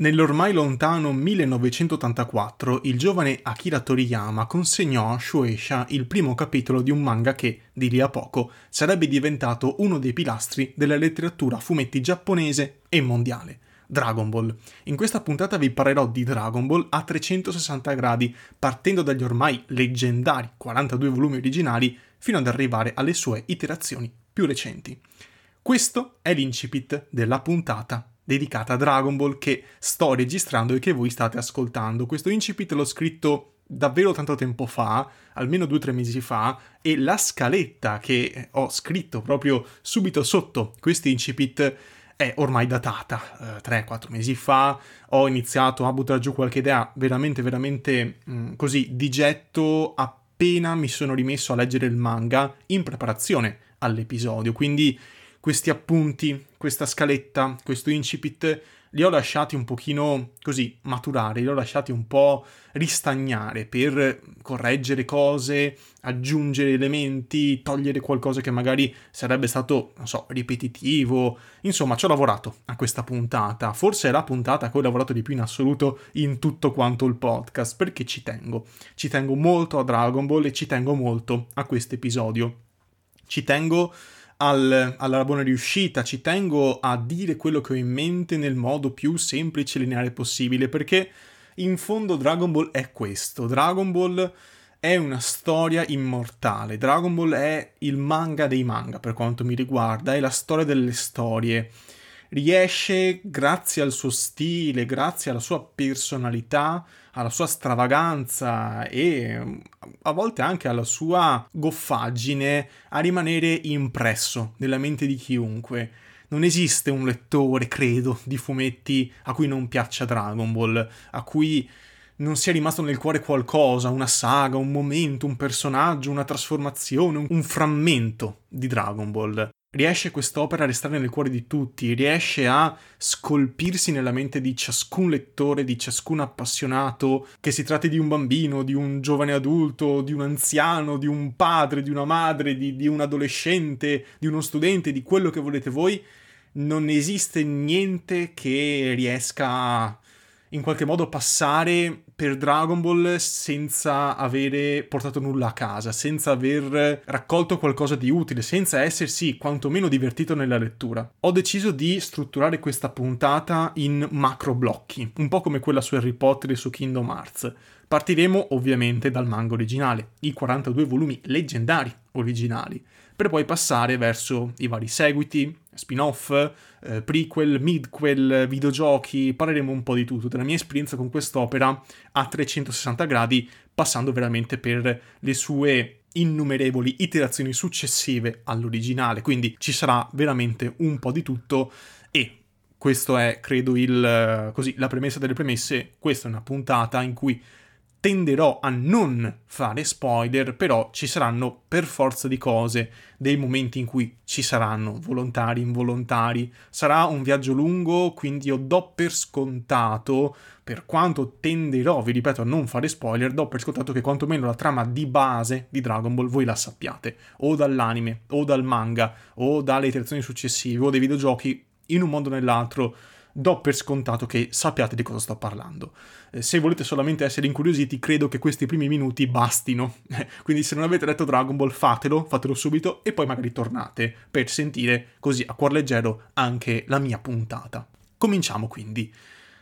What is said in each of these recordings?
Nell'ormai lontano 1984, il giovane Akira Toriyama consegnò a Shueisha il primo capitolo di un manga che, di lì a poco, sarebbe diventato uno dei pilastri della letteratura fumetti giapponese e mondiale. Dragon Ball. In questa puntata vi parlerò di Dragon Ball a 360 gradi, partendo dagli ormai leggendari 42 volumi originali fino ad arrivare alle sue iterazioni più recenti. Questo è l'incipit della puntata dedicata a Dragon Ball che sto registrando e che voi state ascoltando. Questo incipit l'ho scritto davvero tanto tempo fa, almeno due o tre mesi fa, e la scaletta che ho scritto proprio subito sotto questo incipit è ormai datata. Eh, 3-4 mesi fa ho iniziato a buttare giù qualche idea veramente, veramente mh, mm, così di getto appena mi sono rimesso a leggere il manga in preparazione all'episodio. Quindi questi appunti, questa scaletta, questo incipit, li ho lasciati un pochino così maturare, li ho lasciati un po' ristagnare per correggere cose, aggiungere elementi, togliere qualcosa che magari sarebbe stato, non so, ripetitivo. Insomma, ci ho lavorato a questa puntata. Forse è la puntata a cui ho lavorato di più in assoluto in tutto quanto il podcast, perché ci tengo. Ci tengo molto a Dragon Ball e ci tengo molto a questo episodio. Ci tengo al, alla buona riuscita, ci tengo a dire quello che ho in mente nel modo più semplice e lineare possibile, perché in fondo Dragon Ball è questo. Dragon Ball è una storia immortale. Dragon Ball è il manga dei manga per quanto mi riguarda, è la storia delle storie. Riesce, grazie al suo stile, grazie alla sua personalità, alla sua stravaganza e a volte anche alla sua goffaggine a rimanere impresso nella mente di chiunque. Non esiste un lettore, credo, di fumetti a cui non piaccia Dragon Ball, a cui non sia rimasto nel cuore qualcosa, una saga, un momento, un personaggio, una trasformazione, un frammento di Dragon Ball riesce quest'opera a restare nel cuore di tutti, riesce a scolpirsi nella mente di ciascun lettore, di ciascun appassionato, che si tratti di un bambino, di un giovane adulto, di un anziano, di un padre, di una madre, di, di un adolescente, di uno studente, di quello che volete voi, non esiste niente che riesca a in qualche modo passare per Dragon Ball senza avere portato nulla a casa, senza aver raccolto qualcosa di utile, senza essersi quantomeno divertito nella lettura. Ho deciso di strutturare questa puntata in macro blocchi, un po' come quella su Harry Potter e su Kingdom Hearts. Partiremo ovviamente dal manga originale, i 42 volumi leggendari originali, per poi passare verso i vari seguiti, spin-off, eh, prequel, midquel, videogiochi, parleremo un po' di tutto, della mia esperienza con quest'opera a 360 gradi, passando veramente per le sue innumerevoli iterazioni successive all'originale, quindi ci sarà veramente un po' di tutto e questo è, credo, il, così, la premessa delle premesse, questa è una puntata in cui tenderò a non fare spoiler, però ci saranno per forza di cose dei momenti in cui ci saranno volontari, involontari. Sarà un viaggio lungo, quindi io do per scontato, per quanto tenderò, vi ripeto, a non fare spoiler, do per scontato che quantomeno la trama di base di Dragon Ball voi la sappiate, o dall'anime, o dal manga, o dalle iterazioni successive, o dai videogiochi, in un modo o nell'altro do per scontato che sappiate di cosa sto parlando. Eh, se volete solamente essere incuriositi, credo che questi primi minuti bastino. Quindi se non avete letto Dragon Ball, fatelo, fatelo subito e poi magari tornate per sentire così a cuor leggero anche la mia puntata. Cominciamo quindi.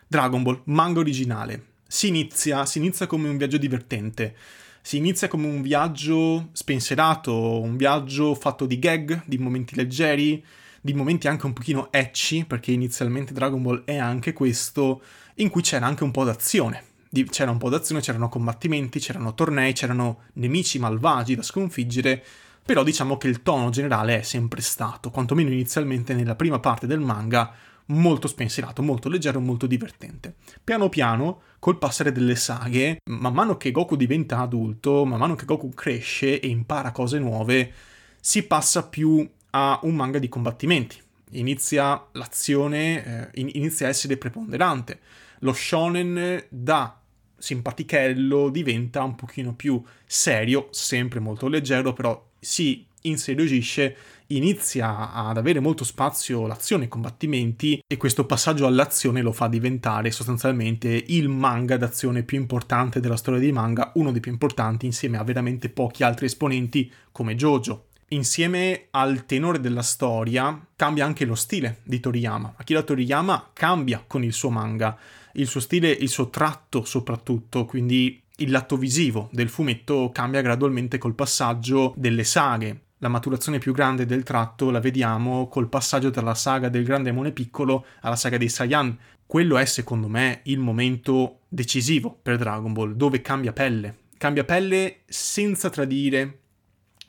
Dragon Ball, manga originale. Si inizia, si inizia come un viaggio divertente. Si inizia come un viaggio spensierato, un viaggio fatto di gag, di momenti leggeri, di momenti anche un pochino ecci, perché inizialmente Dragon Ball è anche questo, in cui c'era anche un po' d'azione. C'era un po' d'azione, c'erano combattimenti, c'erano tornei, c'erano nemici malvagi da sconfiggere, però diciamo che il tono generale è sempre stato, quantomeno inizialmente nella prima parte del manga, molto spensierato, molto leggero, molto divertente. Piano piano, col passare delle saghe, man mano che Goku diventa adulto, man mano che Goku cresce e impara cose nuove, si passa più a un manga di combattimenti. Inizia l'azione, eh, inizia a essere preponderante. Lo shonen da simpatichello diventa un pochino più serio, sempre molto leggero, però si inseriosisce inizia ad avere molto spazio l'azione, i combattimenti e questo passaggio all'azione lo fa diventare sostanzialmente il manga d'azione più importante della storia dei manga, uno dei più importanti insieme a veramente pochi altri esponenti come Jojo. Insieme al tenore della storia cambia anche lo stile di Toriyama. Akira Toriyama cambia con il suo manga, il suo stile, il suo tratto soprattutto, quindi il lato visivo del fumetto cambia gradualmente col passaggio delle saghe. La maturazione più grande del tratto la vediamo col passaggio dalla saga del Grande Demone Piccolo alla saga dei Saiyan. Quello è secondo me il momento decisivo per Dragon Ball, dove cambia pelle. Cambia pelle senza tradire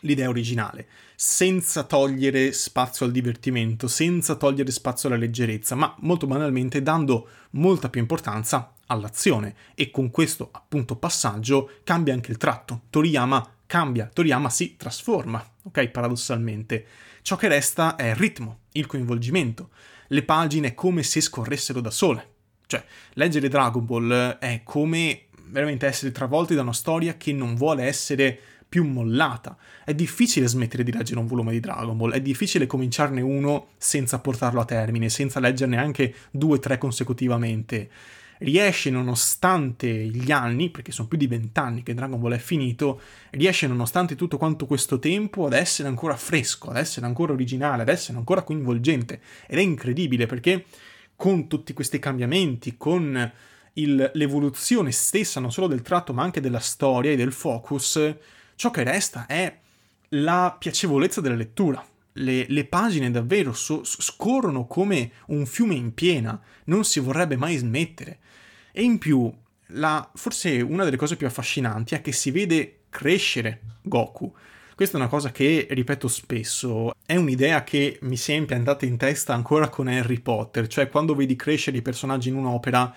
l'idea originale, senza togliere spazio al divertimento, senza togliere spazio alla leggerezza, ma molto banalmente dando molta più importanza all'azione e con questo appunto passaggio cambia anche il tratto. Toriyama cambia, Toriyama si trasforma, ok? Paradossalmente. Ciò che resta è il ritmo, il coinvolgimento. Le pagine come se scorressero da sole. Cioè, leggere Dragon Ball è come veramente essere travolti da una storia che non vuole essere più mollata. È difficile smettere di leggere un volume di Dragon Ball, è difficile cominciarne uno senza portarlo a termine, senza leggerne anche due o tre consecutivamente riesce nonostante gli anni, perché sono più di vent'anni che Dragon Ball è finito, riesce nonostante tutto quanto questo tempo ad essere ancora fresco, ad essere ancora originale, ad essere ancora coinvolgente. Ed è incredibile perché con tutti questi cambiamenti, con il, l'evoluzione stessa non solo del tratto ma anche della storia e del focus, ciò che resta è la piacevolezza della lettura. Le, le pagine davvero so, scorrono come un fiume in piena, non si vorrebbe mai smettere. E in più, la, forse una delle cose più affascinanti è che si vede crescere Goku. Questa è una cosa che ripeto spesso, è un'idea che mi è impiantata in testa ancora con Harry Potter, cioè quando vedi crescere i personaggi in un'opera,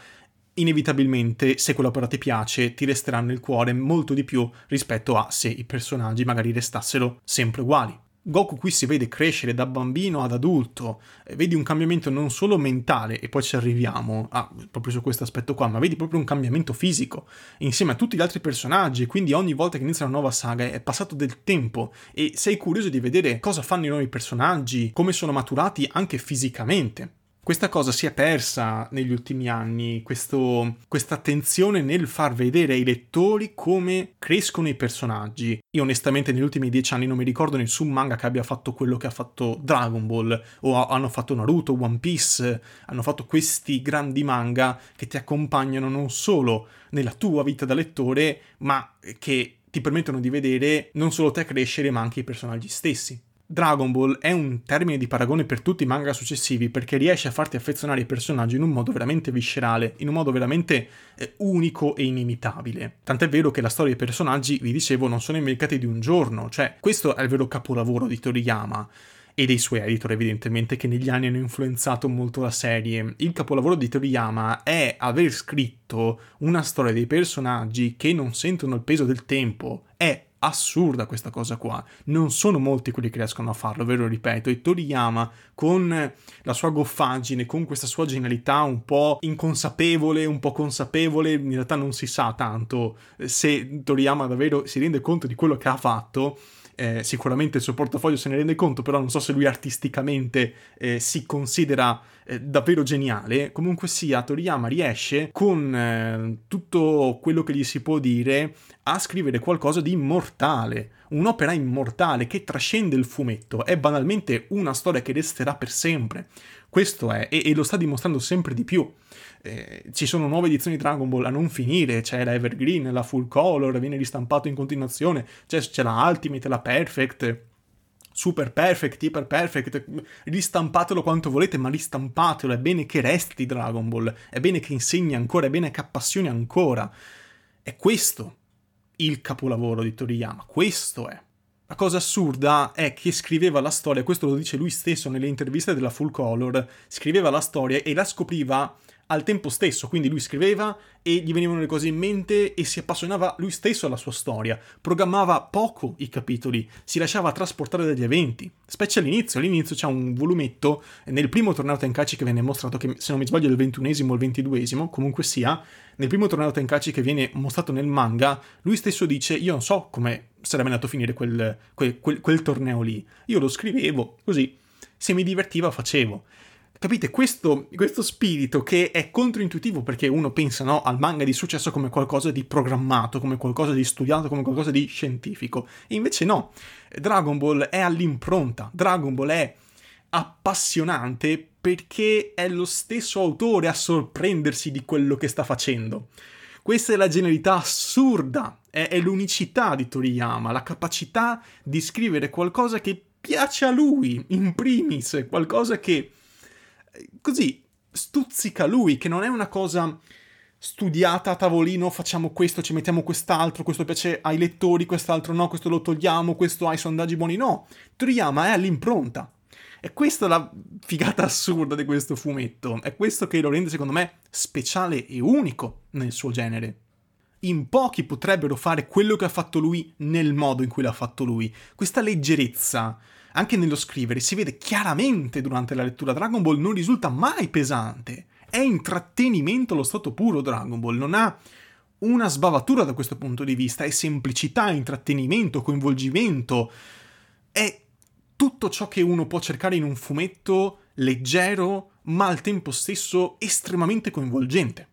inevitabilmente, se quell'opera ti piace, ti resteranno nel cuore molto di più rispetto a se i personaggi magari restassero sempre uguali. Goku qui si vede crescere da bambino ad adulto, vedi un cambiamento non solo mentale, e poi ci arriviamo ah, proprio su questo aspetto qua, ma vedi proprio un cambiamento fisico, insieme a tutti gli altri personaggi, quindi ogni volta che inizia una nuova saga è passato del tempo e sei curioso di vedere cosa fanno i nuovi personaggi, come sono maturati anche fisicamente. Questa cosa si è persa negli ultimi anni, questa attenzione nel far vedere ai lettori come crescono i personaggi. Io onestamente negli ultimi dieci anni non mi ricordo nessun manga che abbia fatto quello che ha fatto Dragon Ball, o hanno fatto Naruto, One Piece, hanno fatto questi grandi manga che ti accompagnano non solo nella tua vita da lettore, ma che ti permettono di vedere non solo te crescere, ma anche i personaggi stessi. Dragon Ball è un termine di paragone per tutti i manga successivi perché riesce a farti affezionare ai personaggi in un modo veramente viscerale, in un modo veramente eh, unico e inimitabile. Tant'è vero che la storia dei personaggi, vi dicevo, non sono inventati di un giorno, cioè questo è il vero capolavoro di Toriyama e dei suoi editor evidentemente che negli anni hanno influenzato molto la serie. Il capolavoro di Toriyama è aver scritto una storia dei personaggi che non sentono il peso del tempo, è assurda questa cosa qua. Non sono molti quelli che riescono a farlo, ve lo ripeto. E Toriyama, con la sua goffaggine, con questa sua genialità un po' inconsapevole, un po' consapevole, in realtà non si sa tanto se Toriyama davvero si rende conto di quello che ha fatto eh, sicuramente il suo portafoglio se ne rende conto, però non so se lui artisticamente eh, si considera eh, davvero geniale. Comunque sia, Toriyama riesce con eh, tutto quello che gli si può dire a scrivere qualcosa di immortale, un'opera immortale che trascende il fumetto, è banalmente una storia che resterà per sempre. Questo è, e, e lo sta dimostrando sempre di più. Eh, ci sono nuove edizioni di Dragon Ball a non finire, c'è la Evergreen, la Full Color, viene ristampato in continuazione, c'è, c'è la Ultimate, la Perfect, Super Perfect, Hyper Perfect, ristampatelo quanto volete, ma ristampatelo, è bene che resti Dragon Ball, è bene che insegni ancora, è bene che appassioni ancora. È questo il capolavoro di Toriyama, questo è. La cosa assurda è che scriveva la storia, questo lo dice lui stesso nelle interviste della Full Color, scriveva la storia e la scopriva al tempo stesso, quindi lui scriveva e gli venivano le cose in mente e si appassionava lui stesso alla sua storia, programmava poco i capitoli, si lasciava trasportare dagli eventi, specie all'inizio, all'inizio c'è un volumetto, nel primo torneo Tenkaichi che viene mostrato, che se non mi sbaglio è il ventunesimo o il ventiduesimo, comunque sia, nel primo torneo Tenkaichi che viene mostrato nel manga, lui stesso dice io non so come sarebbe andato a finire quel, quel, quel, quel torneo lì, io lo scrivevo, così, se mi divertiva facevo. Capite? Questo, questo, spirito che è controintuitivo perché uno pensa no, al manga di successo come qualcosa di programmato, come qualcosa di studiato, come qualcosa di scientifico. E invece no, Dragon Ball è all'impronta, Dragon Ball è appassionante perché è lo stesso autore a sorprendersi di quello che sta facendo. Questa è la genialità assurda, è, è l'unicità di Toriyama, la capacità di scrivere qualcosa che piace a lui, in primis, qualcosa che così stuzzica lui, che non è una cosa studiata a tavolino, facciamo questo, ci mettiamo quest'altro, questo piace ai lettori, quest'altro no, questo lo togliamo, questo ha i sondaggi buoni, no. Toriyama è all'impronta. E questa è la figata assurda di questo fumetto, è questo che lo rende secondo me speciale e unico nel suo genere. In pochi potrebbero fare quello che ha fatto lui nel modo in cui l'ha fatto lui. Questa leggerezza, anche nello scrivere, si vede chiaramente durante la lettura. Dragon Ball non risulta mai pesante. È intrattenimento allo stato puro Dragon Ball, non ha una sbavatura da questo punto di vista, è semplicità, intrattenimento, coinvolgimento. È tutto ciò che uno può cercare in un fumetto leggero, ma al tempo stesso estremamente coinvolgente.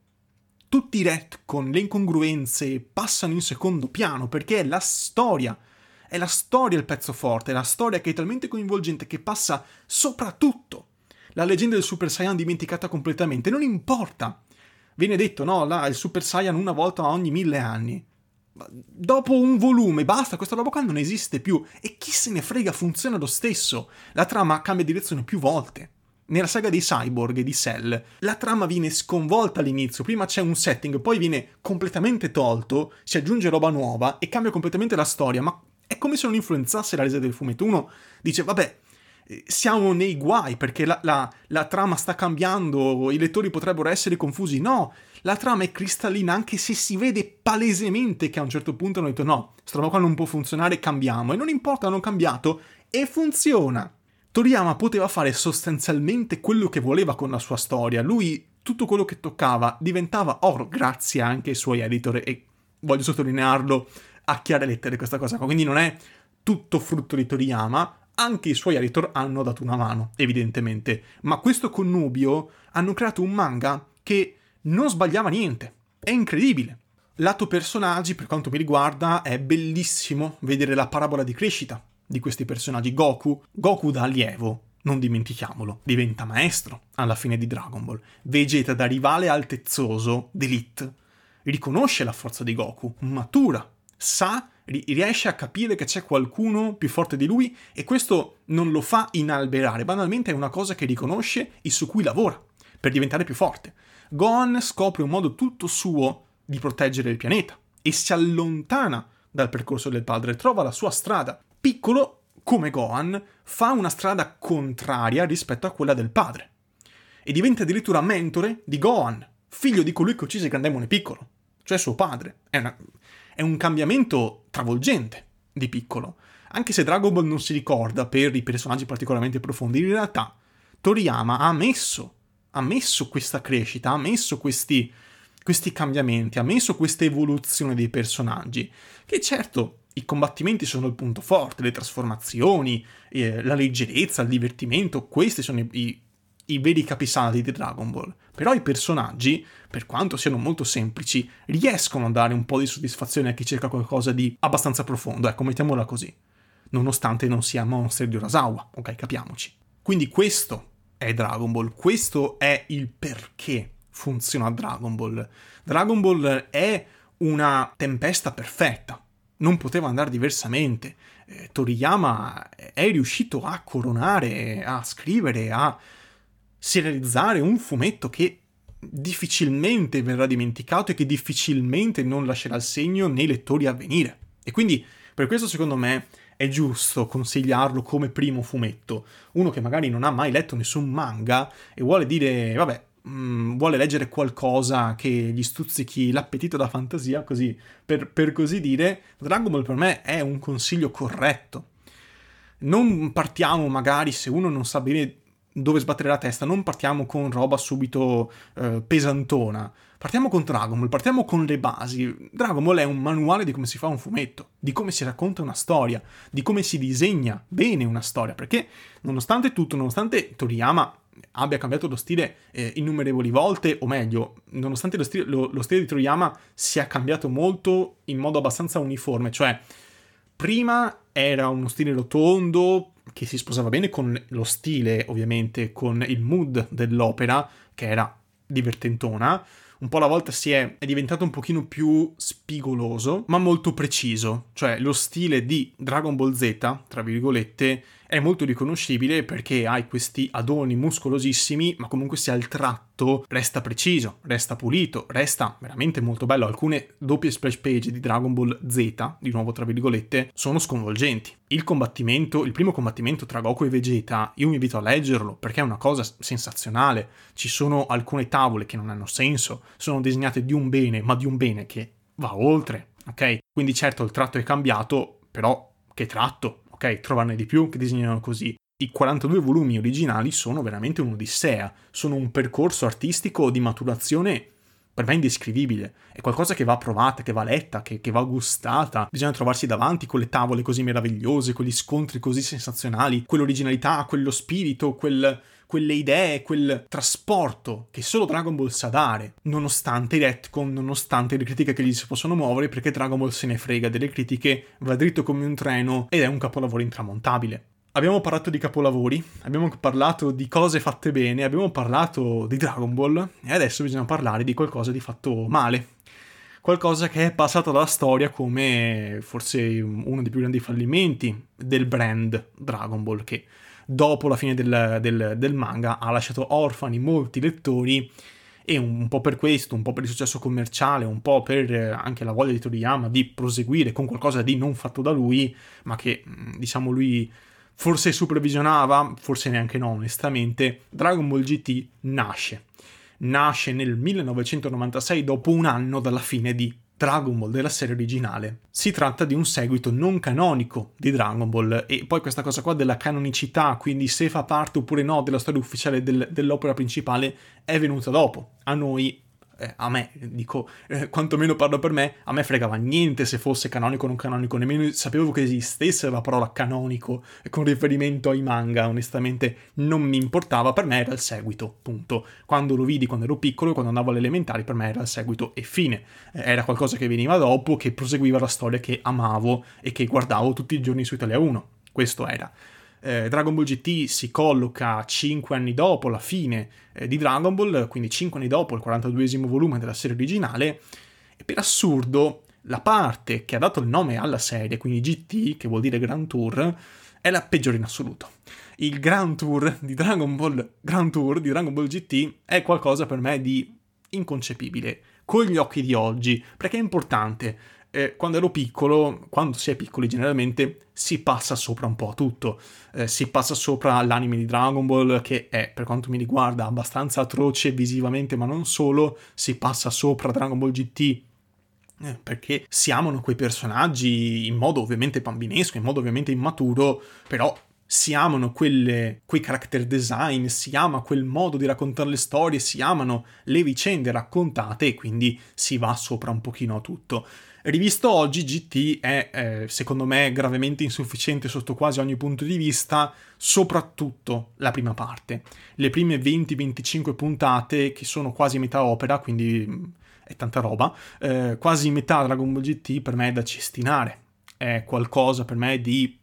Tutti i retcon, le incongruenze passano in secondo piano perché è la storia è la storia il pezzo forte, è la storia che è talmente coinvolgente che passa soprattutto. La leggenda del Super Saiyan dimenticata completamente, non importa. Viene detto, no, là, il Super Saiyan una volta ogni mille anni. Dopo un volume, basta, questa roba qua non esiste più. E chi se ne frega, funziona lo stesso. La trama cambia direzione più volte. Nella saga dei cyborg e di Cell, la trama viene sconvolta all'inizio, prima c'è un setting, poi viene completamente tolto, si aggiunge roba nuova e cambia completamente la storia, ma è come se non influenzasse la resa del fumetto. Uno dice, vabbè, eh, siamo nei guai perché la, la, la, trama sta cambiando, i lettori potrebbero essere confusi. No, la trama è cristallina anche se si vede palesemente che a un certo punto hanno detto no, questa roba qua non può funzionare, cambiamo. E non importa, hanno cambiato e funziona. Toriyama poteva fare sostanzialmente quello che voleva con la sua storia. Lui, tutto quello che toccava, diventava oro grazie anche ai suoi editor e voglio sottolinearlo, a chiare lettere questa cosa qua. Quindi non è tutto frutto di Toriyama, anche i suoi editor hanno dato una mano, evidentemente. Ma questo connubio hanno creato un manga che non sbagliava niente. È incredibile. Lato personaggi, per quanto mi riguarda, è bellissimo vedere la parabola di crescita di questi personaggi. Goku, Goku da allievo, non dimentichiamolo, diventa maestro alla fine di Dragon Ball. Vegeta da rivale altezzoso, d'elite, riconosce la forza di Goku, matura sa, riesce a capire che c'è qualcuno più forte di lui e questo non lo fa inalberare, banalmente è una cosa che riconosce e su cui lavora per diventare più forte. Gohan scopre un modo tutto suo di proteggere il pianeta e si allontana dal percorso del padre, trova la sua strada. Piccolo, come Gohan, fa una strada contraria rispetto a quella del padre e diventa addirittura mentore di Gohan, figlio di colui che uccise il Grandemone piccolo, cioè suo padre. È una, è un cambiamento travolgente di piccolo. Anche se Dragon Ball non si ricorda per i personaggi particolarmente profondi, in realtà Toriyama ha messo, ha messo questa crescita, ha messo questi, questi cambiamenti, ha messo questa evoluzione dei personaggi, che certo i combattimenti sono il punto forte, le trasformazioni, eh, la leggerezza, il divertimento, questi sono i, i, i veri capisaldi di Dragon Ball. Però i personaggi, per quanto siano molto semplici, riescono a dare un po' di soddisfazione a chi cerca qualcosa di abbastanza profondo, ecco, mettiamola così. Nonostante non sia Monster di Urasawa, ok, capiamoci. Quindi questo è Dragon Ball, questo è il perché funziona Dragon Ball. Dragon Ball è una tempesta perfetta, non poteva andare diversamente. Eh, Toriyama è riuscito a coronare, a scrivere, a serializzare un fumetto che difficilmente verrà dimenticato e che difficilmente non lascerà il segno nei lettori a venire. E quindi per questo secondo me è giusto consigliarlo come primo fumetto. Uno che magari non ha mai letto nessun manga e vuole dire, vabbè, mh, mm, vuole leggere qualcosa che gli stuzzichi l'appetito da fantasia, così per, per così dire, Dragon Ball per me è un consiglio corretto. Non partiamo magari se uno non sa bene dove sbattere la testa, non partiamo con roba subito eh, pesantona. Partiamo con Dragon Ball, partiamo con le basi. Dragon Ball è un manuale di come si fa un fumetto, di come si racconta una storia, di come si disegna bene una storia, perché nonostante tutto, nonostante Toriyama abbia cambiato lo stile eh, innumerevoli volte, o meglio, nonostante lo stile, lo, lo stile di Toriyama sia cambiato molto in modo abbastanza uniforme, cioè prima era uno stile rotondo, che si sposava bene con lo stile, ovviamente, con il mood dell'opera, che era divertentona. Un po' alla volta si è, è diventato un pochino più spigoloso, ma molto preciso. Cioè, lo stile di Dragon Ball Z, tra virgolette, è molto riconoscibile perché hai questi adorni muscolosissimi, ma comunque sia il tratto resta preciso, resta pulito, resta veramente molto bello. Alcune doppie splash page di Dragon Ball Z, di nuovo tra virgolette, sono sconvolgenti. Il combattimento, il primo combattimento tra Goku e Vegeta, io mi invito a leggerlo perché è una cosa sensazionale. Ci sono alcune tavole che non hanno senso, sono disegnate di un bene, ma di un bene che va oltre, ok? Quindi certo il tratto è cambiato, però che tratto? Ok, trovarne di più che disegnano così. I 42 volumi originali sono veramente un'odissea, sono un percorso artistico di maturazione per me indescrivibile. È qualcosa che va provata, che va letta, che, che, va gustata. Bisogna trovarsi davanti con le tavole così meravigliose, con gli scontri così sensazionali, quell'originalità, quello spirito, quel, quelle idee, quel trasporto che solo Dragon Ball sa dare, nonostante i retcon, nonostante le critiche che gli si possono muovere, perché Dragon Ball se ne frega delle critiche, va dritto come un treno ed è un capolavoro intramontabile. Abbiamo parlato di capolavori, abbiamo parlato di cose fatte bene, abbiamo parlato di Dragon Ball e adesso bisogna parlare di qualcosa di fatto male. Qualcosa che è passato alla storia come forse uno dei più grandi fallimenti del brand Dragon Ball, che dopo la fine del, del, del manga ha lasciato orfani molti lettori e un po' per questo, un po' per il successo commerciale, un po' per eh, anche la voglia di Toriyama di proseguire con qualcosa di non fatto da lui, ma che mm, diciamo lui forse supervisionava, forse neanche no onestamente, Dragon Ball GT nasce. Nasce nel 1996 dopo un anno dalla fine di Dragon Ball della serie originale. Si tratta di un seguito non canonico di Dragon Ball e poi questa cosa qua della canonicità, quindi se fa parte oppure no della storia ufficiale del, dell'opera principale, è venuta dopo. A noi eh, a me, dico, eh, quantomeno parlo per me, a me fregava niente se fosse canonico o non canonico, nemmeno sapevo che esistesse la parola canonico con riferimento ai manga, onestamente non mi importava, per me era il seguito, punto. Quando lo vidi quando ero piccolo, quando andavo alle elementari, per me era il seguito e fine. Eh, era qualcosa che veniva dopo, che proseguiva la storia che amavo e che guardavo tutti i giorni su Italia 1. Questo era eh, Dragon Ball GT si colloca 5 anni dopo la fine eh, di Dragon Ball, quindi 5 anni dopo il 42esimo volume della serie originale, e per assurdo la parte che ha dato il nome alla serie, quindi GT, che vuol dire Grand Tour, è la peggiore in assoluto. Il Grand Tour di Dragon Ball, Grand Tour di Dragon Ball GT è qualcosa per me di inconcepibile, con gli occhi di oggi, perché è importante eh, quando ero piccolo, quando si è piccoli generalmente, si passa sopra un po' a tutto. Eh, si passa sopra l'anime di Dragon Ball, che è, per quanto mi riguarda, abbastanza atroce visivamente, ma non solo. Si passa sopra Dragon Ball GT, eh, perché si amano quei personaggi in modo ovviamente bambinesco, in modo ovviamente immaturo, però si amano quelle, quei character design, si ama quel modo di raccontare le storie, si amano le vicende raccontate e quindi si va sopra un pochino a tutto. Rivisto oggi, GT è eh, secondo me gravemente insufficiente sotto quasi ogni punto di vista, soprattutto la prima parte. Le prime 20-25 puntate, che sono quasi metà opera, quindi mm, è tanta roba, eh, quasi metà Dragon Ball GT per me è da cestinare. È qualcosa per me di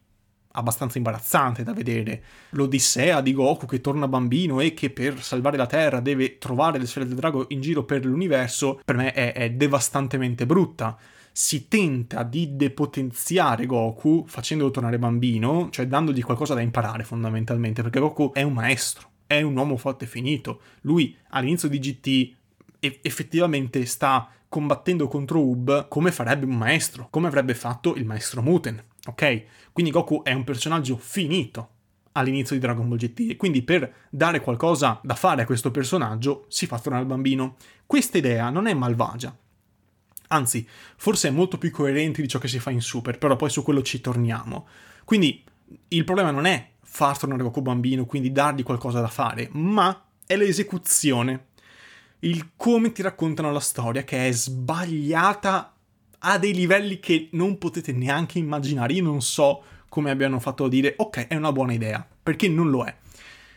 abbastanza imbarazzante da vedere. L'odissea di Goku che torna bambino e che per salvare la Terra deve trovare le sfere del drago in giro per l'universo, per me è, è devastantemente brutta si tenta di depotenziare Goku facendolo tornare bambino, cioè dandogli qualcosa da imparare fondamentalmente, perché Goku è un maestro, è un uomo forte finito. Lui all'inizio di GT effettivamente sta combattendo contro Ub come farebbe un maestro, come avrebbe fatto il maestro Muten, ok? Quindi Goku è un personaggio finito, all'inizio di Dragon Ball GT e quindi per dare qualcosa da fare a questo personaggio si fa tornare il bambino. Questa idea non è malvagia. Anzi, forse è molto più coerente di ciò che si fa in Super, però poi su quello ci torniamo. Quindi il problema non è far tornare Goku bambino, quindi dargli qualcosa da fare, ma è l'esecuzione. Il come ti raccontano la storia, che è sbagliata a dei livelli che non potete neanche immaginare. Io non so come abbiano fatto a dire ok, è una buona idea, perché non lo è.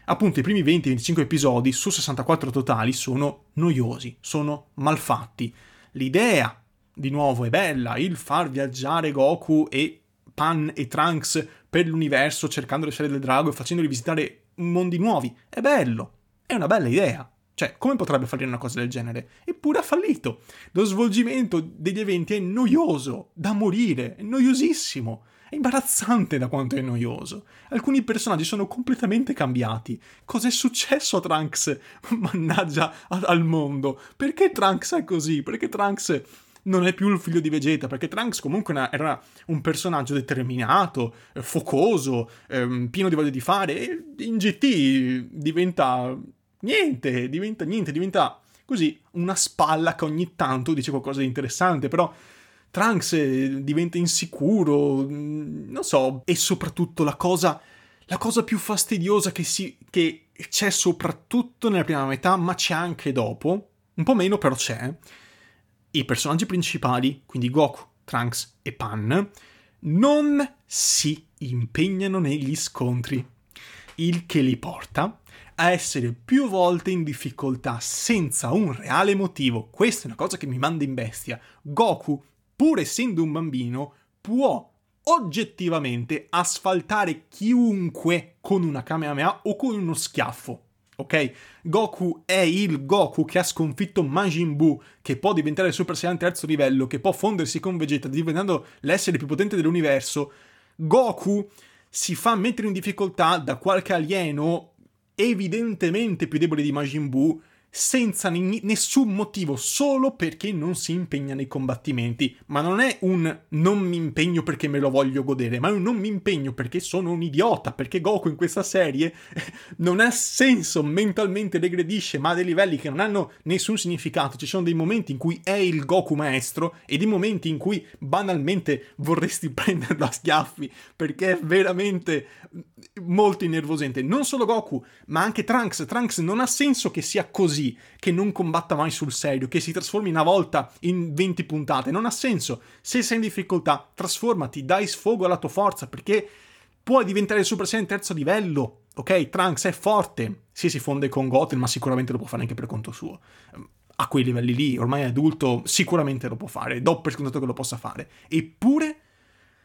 Appunto, i primi 20-25 episodi su 64 totali sono noiosi, sono malfatti. L'idea, di nuovo, è bella, il far viaggiare Goku e Pan e Trunks per l'universo cercando le sfere del drago e facendoli visitare mondi nuovi. È bello, è una bella idea. Cioè, come potrebbe fallire una cosa del genere? Eppure ha fallito. Lo svolgimento degli eventi è noioso, da morire, è noiosissimo. È imbarazzante da quanto è noioso. Alcuni personaggi sono completamente cambiati. Cos'è successo a Trunks? Mannaggia al mondo. Perché Trunks è così? Perché Trunks non è più il figlio di Vegeta, perché Trunks comunque era un personaggio determinato, eh, focoso, ehm, pieno di voglia di fare, e in GT diventa niente, diventa niente, diventa così una spalla che ogni tanto dice qualcosa di interessante, però Trunks eh, diventa insicuro, mm, non so, e soprattutto la cosa, la cosa più fastidiosa che, si, che c'è soprattutto nella prima metà, ma c'è anche dopo, un po' meno però c'è, i personaggi principali, quindi Goku, Trunks e Pan, non si impegnano negli scontri, il che li porta a essere più volte in difficoltà senza un reale motivo. Questa è una cosa che mi manda in bestia. Goku, pur essendo un bambino, può oggettivamente asfaltare chiunque con una Kamehameha o con uno schiaffo. Ok? Goku è il Goku che ha sconfitto Majin Buu, che può diventare Super Saiyan terzo livello, che può fondersi con Vegeta, diventando l'essere più potente dell'universo. Goku si fa mettere in difficoltà da qualche alieno evidentemente più debole di Majin Buu senza n- nessun motivo, solo perché non si impegna nei combattimenti. Ma non è un non mi impegno perché me lo voglio godere, ma è un non mi impegno perché sono un idiota, perché Goku in questa serie non ha senso, mentalmente regredisce, ma a dei livelli che non hanno nessun significato. Ci sono dei momenti in cui è il Goku maestro e dei momenti in cui banalmente vorresti prenderlo a schiaffi, perché è veramente molto innervosente. Non solo Goku, ma anche Trunks. Trunks non ha senso che sia così così, che non combatta mai sul serio, che si trasformi una volta in 20 puntate. Non ha senso. Se sei in difficoltà, trasformati, dai sfogo alla tua forza, perché puoi diventare Super Saiyan terzo livello. Ok, Trunks è forte. Sì, si fonde con Goten, ma sicuramente lo può fare anche per conto suo. A quei livelli lì, ormai è adulto, sicuramente lo può fare. Do per scontato che lo possa fare. Eppure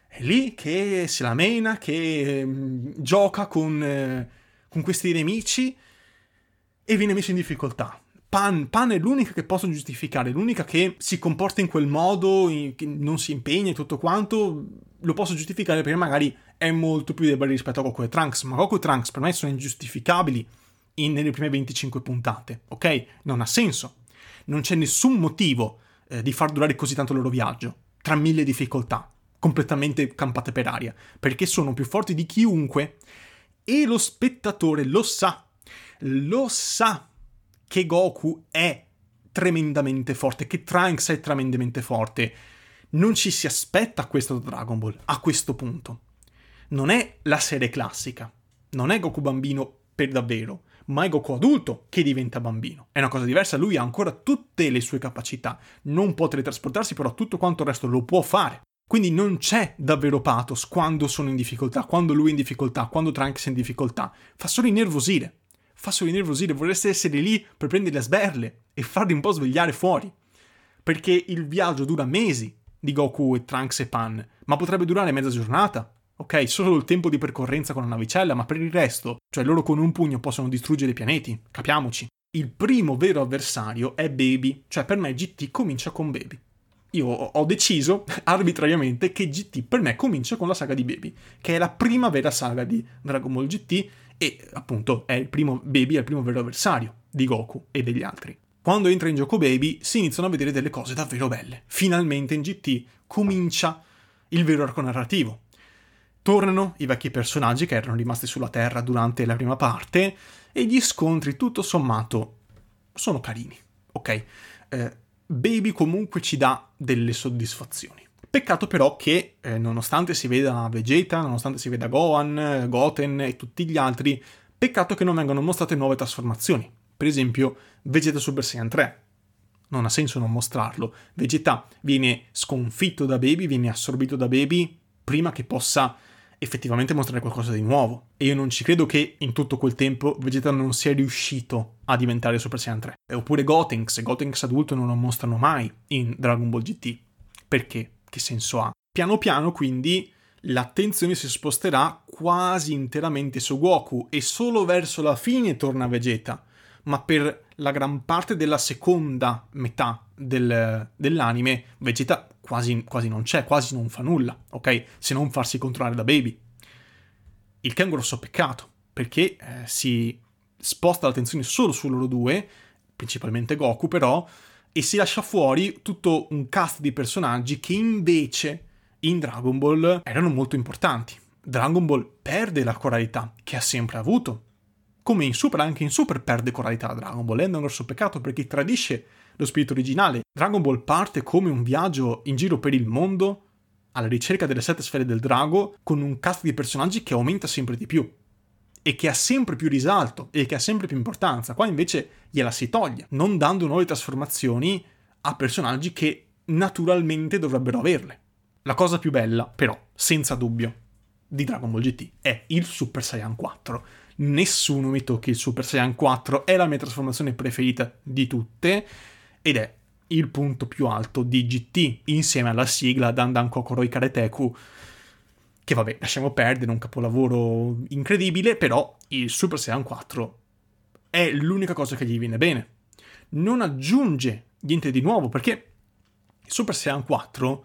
è lì che se la mena, che eh, gioca con, eh, con questi nemici e viene messo in difficoltà. Pan, Pan, è l'unica che posso giustificare, l'unica che si comporta in quel modo, che non si impegna e tutto quanto, lo posso giustificare perché magari è molto più debole rispetto a Goku e Trunks, ma Goku e Trunks per me sono ingiustificabili in, nelle prime 25 puntate, ok? Non ha senso. Non c'è nessun motivo eh, di far durare così tanto il loro viaggio, tra mille difficoltà, completamente campate per aria, perché sono più forti di chiunque e lo spettatore lo sa lo sa che Goku è tremendamente forte, che Trunks è tremendamente forte. Non ci si aspetta questo da Dragon Ball a questo punto. Non è la serie classica, non è Goku bambino per davvero, ma è Goku adulto che diventa bambino. È una cosa diversa, lui ha ancora tutte le sue capacità, non può teletrasportarsi, però tutto quanto il resto lo può fare. Quindi non c'è davvero pathos quando sono in difficoltà, quando lui è in difficoltà, quando Trunks è in difficoltà. Fa solo innervosire fa solo innervosire, vorreste essere lì per prendere le sberle e farli un po' svegliare fuori. Perché il viaggio dura mesi di Goku e Trunks e Pan, ma potrebbe durare mezza giornata. Ok, solo il tempo di percorrenza con la navicella, ma per il resto, cioè loro con un pugno possono distruggere i pianeti, capiamoci. Il primo vero avversario è Baby, cioè per me GT comincia con Baby. Io ho deciso arbitrariamente che GT per me comincia con la saga di Baby, che è la prima vera saga di Dragon Ball GT e appunto è il primo Baby, è il primo vero avversario di Goku e degli altri. Quando entra in gioco Baby si iniziano a vedere delle cose davvero belle. Finalmente in GT comincia il vero arco narrativo. tornano i vecchi personaggi che erano rimasti sulla Terra durante la prima parte e gli scontri tutto sommato sono carini, ok? Eh, Baby comunque ci dà delle soddisfazioni. Peccato però che, eh, nonostante si veda Vegeta, nonostante si veda Gohan, Goten e tutti gli altri, peccato che non vengano mostrate nuove trasformazioni. Per esempio, Vegeta Super Saiyan 3. Non ha senso non mostrarlo. Vegeta viene sconfitto da Baby, viene assorbito da Baby prima che possa effettivamente mostrare qualcosa di nuovo. E io non ci credo che in tutto quel tempo Vegeta non sia riuscito a diventare Super Saiyan 3. Oppure Gotenks, Gotenks adulto non lo mostrano mai in Dragon Ball GT. Perché? Che senso ha? Piano piano quindi l'attenzione si sposterà quasi interamente su Goku e solo verso la fine torna Vegeta, ma per la gran parte della seconda metà del, dell'anime Vegeta quasi, quasi non c'è, quasi non fa nulla, ok? Se non farsi controllare da Baby. Il che è un grosso peccato, perché eh, si sposta l'attenzione solo su loro due, principalmente Goku però, e si lascia fuori tutto un cast di personaggi che invece in Dragon Ball erano molto importanti. Dragon Ball perde la coralità che ha sempre avuto. Come in Super, anche in Super perde coralità Dragon Ball, è un grosso peccato perché tradisce lo spirito originale. Dragon Ball parte come un viaggio in giro per il mondo alla ricerca delle sette sfere del drago con un cast di personaggi che aumenta sempre di più e che ha sempre più risalto e che ha sempre più importanza. Qua invece gliela si toglie, non dando nuove trasformazioni a personaggi che naturalmente dovrebbero averle. La cosa più bella, però, senza dubbio, di Dragon Ball GT è il Super Saiyan 4. Nessuno mi tocchi il Super Saiyan 4, è la mia trasformazione preferita di tutte ed è il punto più alto di GT insieme alla sigla Dandan Kokoroi Kareteku che vabbè, lasciamo perdere, un capolavoro incredibile, però il Super Saiyan 4 è l'unica cosa che gli viene bene. Non aggiunge niente di nuovo, perché il Super Saiyan 4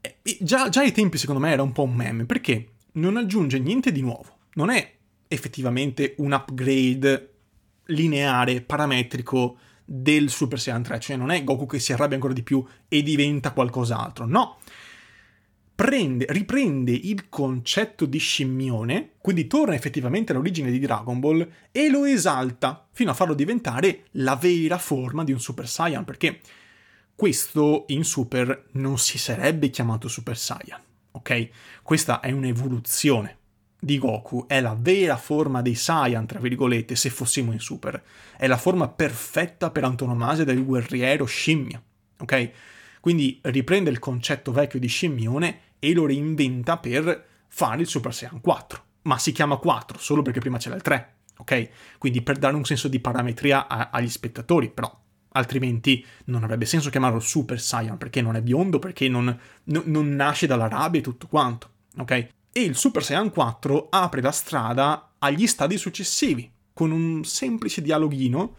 eh, già, già ai tempi secondo me era un po' un meme, perché non aggiunge niente di nuovo. Non è effettivamente un upgrade lineare, parametrico del Super Saiyan 3, cioè non è Goku che si arrabbia ancora di più e diventa qualcos'altro, no prende, riprende il concetto di scimmione, quindi torna effettivamente all'origine di Dragon Ball e lo esalta fino a farlo diventare la vera forma di un Super Saiyan, perché questo in Super non si sarebbe chiamato Super Saiyan, ok? Questa è un'evoluzione di Goku, è la vera forma dei Saiyan, tra virgolette, se fossimo in Super. È la forma perfetta per antonomasia del guerriero scimmia, ok? Quindi riprende il concetto vecchio di scimmione e lo reinventa per fare il Super Saiyan 4. Ma si chiama 4 solo perché prima c'era il 3, ok? Quindi per dare un senso di parametria a, agli spettatori, però altrimenti non avrebbe senso chiamarlo Super Saiyan perché non è biondo, perché non, no, non nasce dalla rabbia e tutto quanto, ok? E il Super Saiyan 4 apre la strada agli stadi successivi, con un semplice dialoghino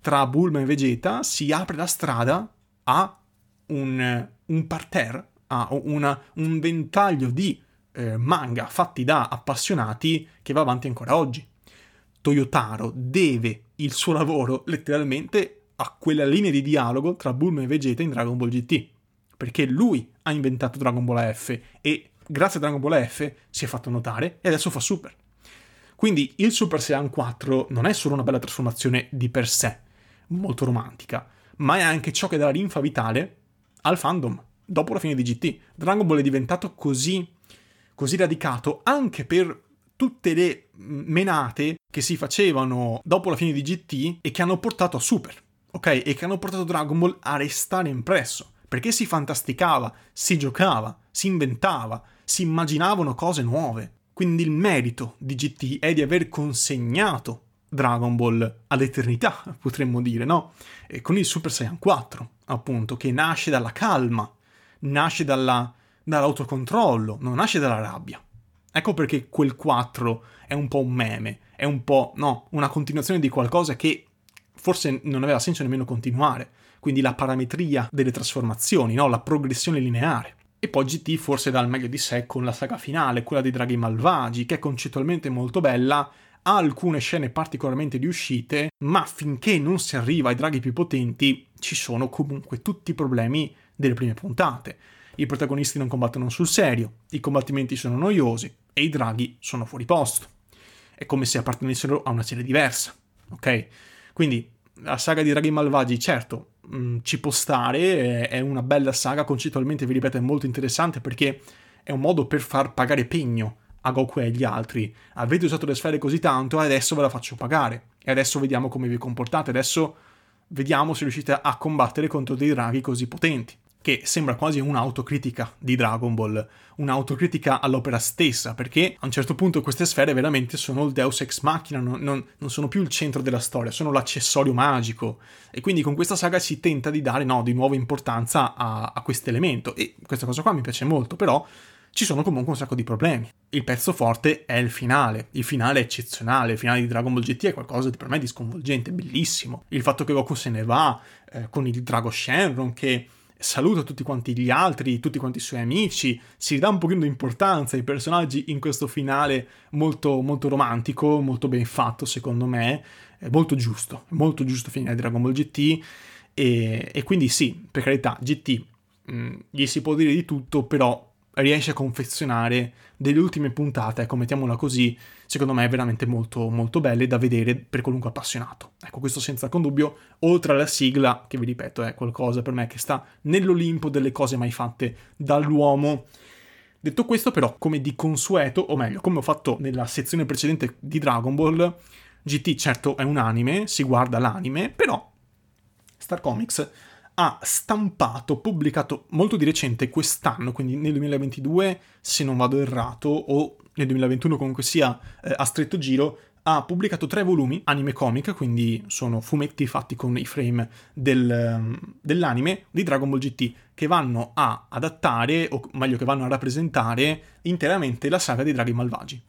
tra Bulma e Vegeta si apre la strada a un, un parterre ha una, un ventaglio di eh, manga fatti da appassionati che va avanti ancora oggi. Toyotaro deve il suo lavoro letteralmente a quella linea di dialogo tra Bulma e Vegeta in Dragon Ball GT, perché lui ha inventato Dragon Ball F e grazie a Dragon Ball F si è fatto notare e adesso fa Super. Quindi il Super Saiyan 4 non è solo una bella trasformazione di per sé, molto romantica, ma è anche ciò che dà la linfa vitale al fandom dopo la fine di GT. Dragon Ball è diventato così, così radicato anche per tutte le menate che si facevano dopo la fine di GT e che hanno portato a Super, ok? E che hanno portato Dragon Ball a restare impresso. Perché si fantasticava, si giocava, si inventava, si immaginavano cose nuove. Quindi il merito di GT è di aver consegnato Dragon Ball all'eternità, potremmo dire, no? E con il Super Saiyan 4, appunto, che nasce dalla calma, nasce dalla, dall'autocontrollo, non nasce dalla rabbia. Ecco perché quel 4 è un po' un meme, è un po', no, una continuazione di qualcosa che forse non aveva senso nemmeno continuare. Quindi la parametria delle trasformazioni, no? la progressione lineare. E poi GT forse dà il meglio di sé con la saga finale, quella dei draghi malvagi, che è concettualmente molto bella, ha alcune scene particolarmente riuscite, ma finché non si arriva ai draghi più potenti ci sono comunque tutti i problemi delle prime puntate. i protagonisti non combattono sul serio, i combattimenti sono noiosi e i draghi sono fuori posto. È come se appartenessero a una serie diversa, ok? Quindi la saga di draghi malvagi, certo, mh, mm, ci può stare, è una bella saga, concettualmente, vi ripeto, è molto interessante perché è un modo per far pagare pegno a Goku e agli altri. Avete usato le sfere così tanto adesso ve la faccio pagare. E adesso vediamo come vi comportate, adesso vediamo se riuscite a combattere contro dei draghi così potenti che sembra quasi un'autocritica di Dragon Ball, un'autocritica all'opera stessa, perché a un certo punto queste sfere veramente sono il deus ex machina, non, non, non sono più il centro della storia, sono l'accessorio magico. E quindi con questa saga si tenta di dare no, di nuovo importanza a, a questo elemento. E questa cosa qua mi piace molto, però ci sono comunque un sacco di problemi. Il pezzo forte è il finale. Il finale è eccezionale. Il finale di Dragon Ball GT è qualcosa di per me di sconvolgente, bellissimo. Il fatto che Goku se ne va eh, con il drago Shenron che saluta tutti quanti gli altri, tutti quanti i suoi amici, si dà un pochino di importanza ai personaggi in questo finale molto, molto romantico, molto ben fatto secondo me, è molto giusto, molto giusto finire Dragon Ball GT e, e quindi sì, per carità, GT mh, mm, gli si può dire di tutto, però riesce a confezionare delle ultime puntate, ecco, mettiamola così, secondo me veramente molto, molto belle da vedere per qualunque appassionato. Ecco, questo senza alcun dubbio, oltre alla sigla, che vi ripeto è qualcosa per me che sta nell'Olimpo delle cose mai fatte dall'uomo. Detto questo, però, come di consueto, o meglio, come ho fatto nella sezione precedente di Dragon Ball, GT certo è un anime, si guarda l'anime, però Star Comics ha stampato, pubblicato molto di recente quest'anno, quindi nel 2022, se non vado errato, o nel 2021 comunque sia eh, a stretto giro, ha pubblicato tre volumi anime comic, quindi sono fumetti fatti con i frame del, ehm, dell'anime di Dragon Ball GT, che vanno a adattare, o meglio che vanno a rappresentare interamente la saga dei draghi malvagi.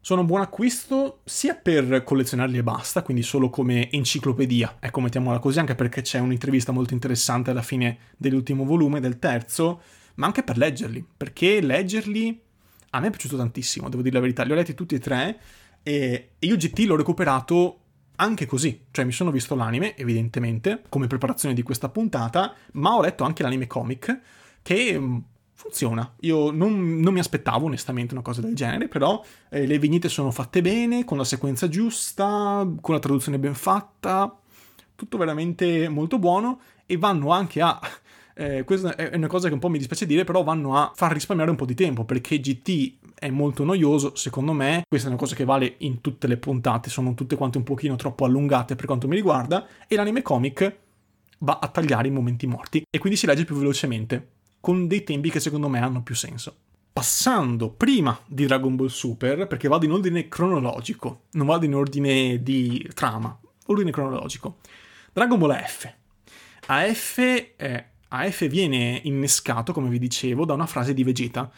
Sono un buon acquisto sia per collezionarli e basta, quindi solo come enciclopedia, ecco mettiamola così, anche perché c'è un'intervista molto interessante alla fine dell'ultimo volume, del terzo, ma anche per leggerli, perché leggerli a me è piaciuto tantissimo, devo dire la verità, li ho letti tutti e tre e io GT l'ho recuperato anche così, cioè mi sono visto l'anime, evidentemente, come preparazione di questa puntata, ma ho letto anche l'anime comic, che funziona. Io non, non, mi aspettavo onestamente una cosa del genere, però eh, le vignette sono fatte bene, con la sequenza giusta, con la traduzione ben fatta, tutto veramente molto buono e vanno anche a... Eh, questa è una cosa che un po' mi dispiace dire, però vanno a far risparmiare un po' di tempo perché GT è molto noioso, secondo me. Questa è una cosa che vale in tutte le puntate, sono tutte quante un pochino troppo allungate per quanto mi riguarda. E l'anime comic va a tagliare i momenti morti e quindi si legge più velocemente con dei tempi che secondo me hanno più senso. Passando prima di Dragon Ball Super, perché vado in ordine cronologico, non vado in ordine di trama, ordine cronologico. Dragon Ball F. AF, eh, AF viene innescato, come vi dicevo, da una frase di Vegeta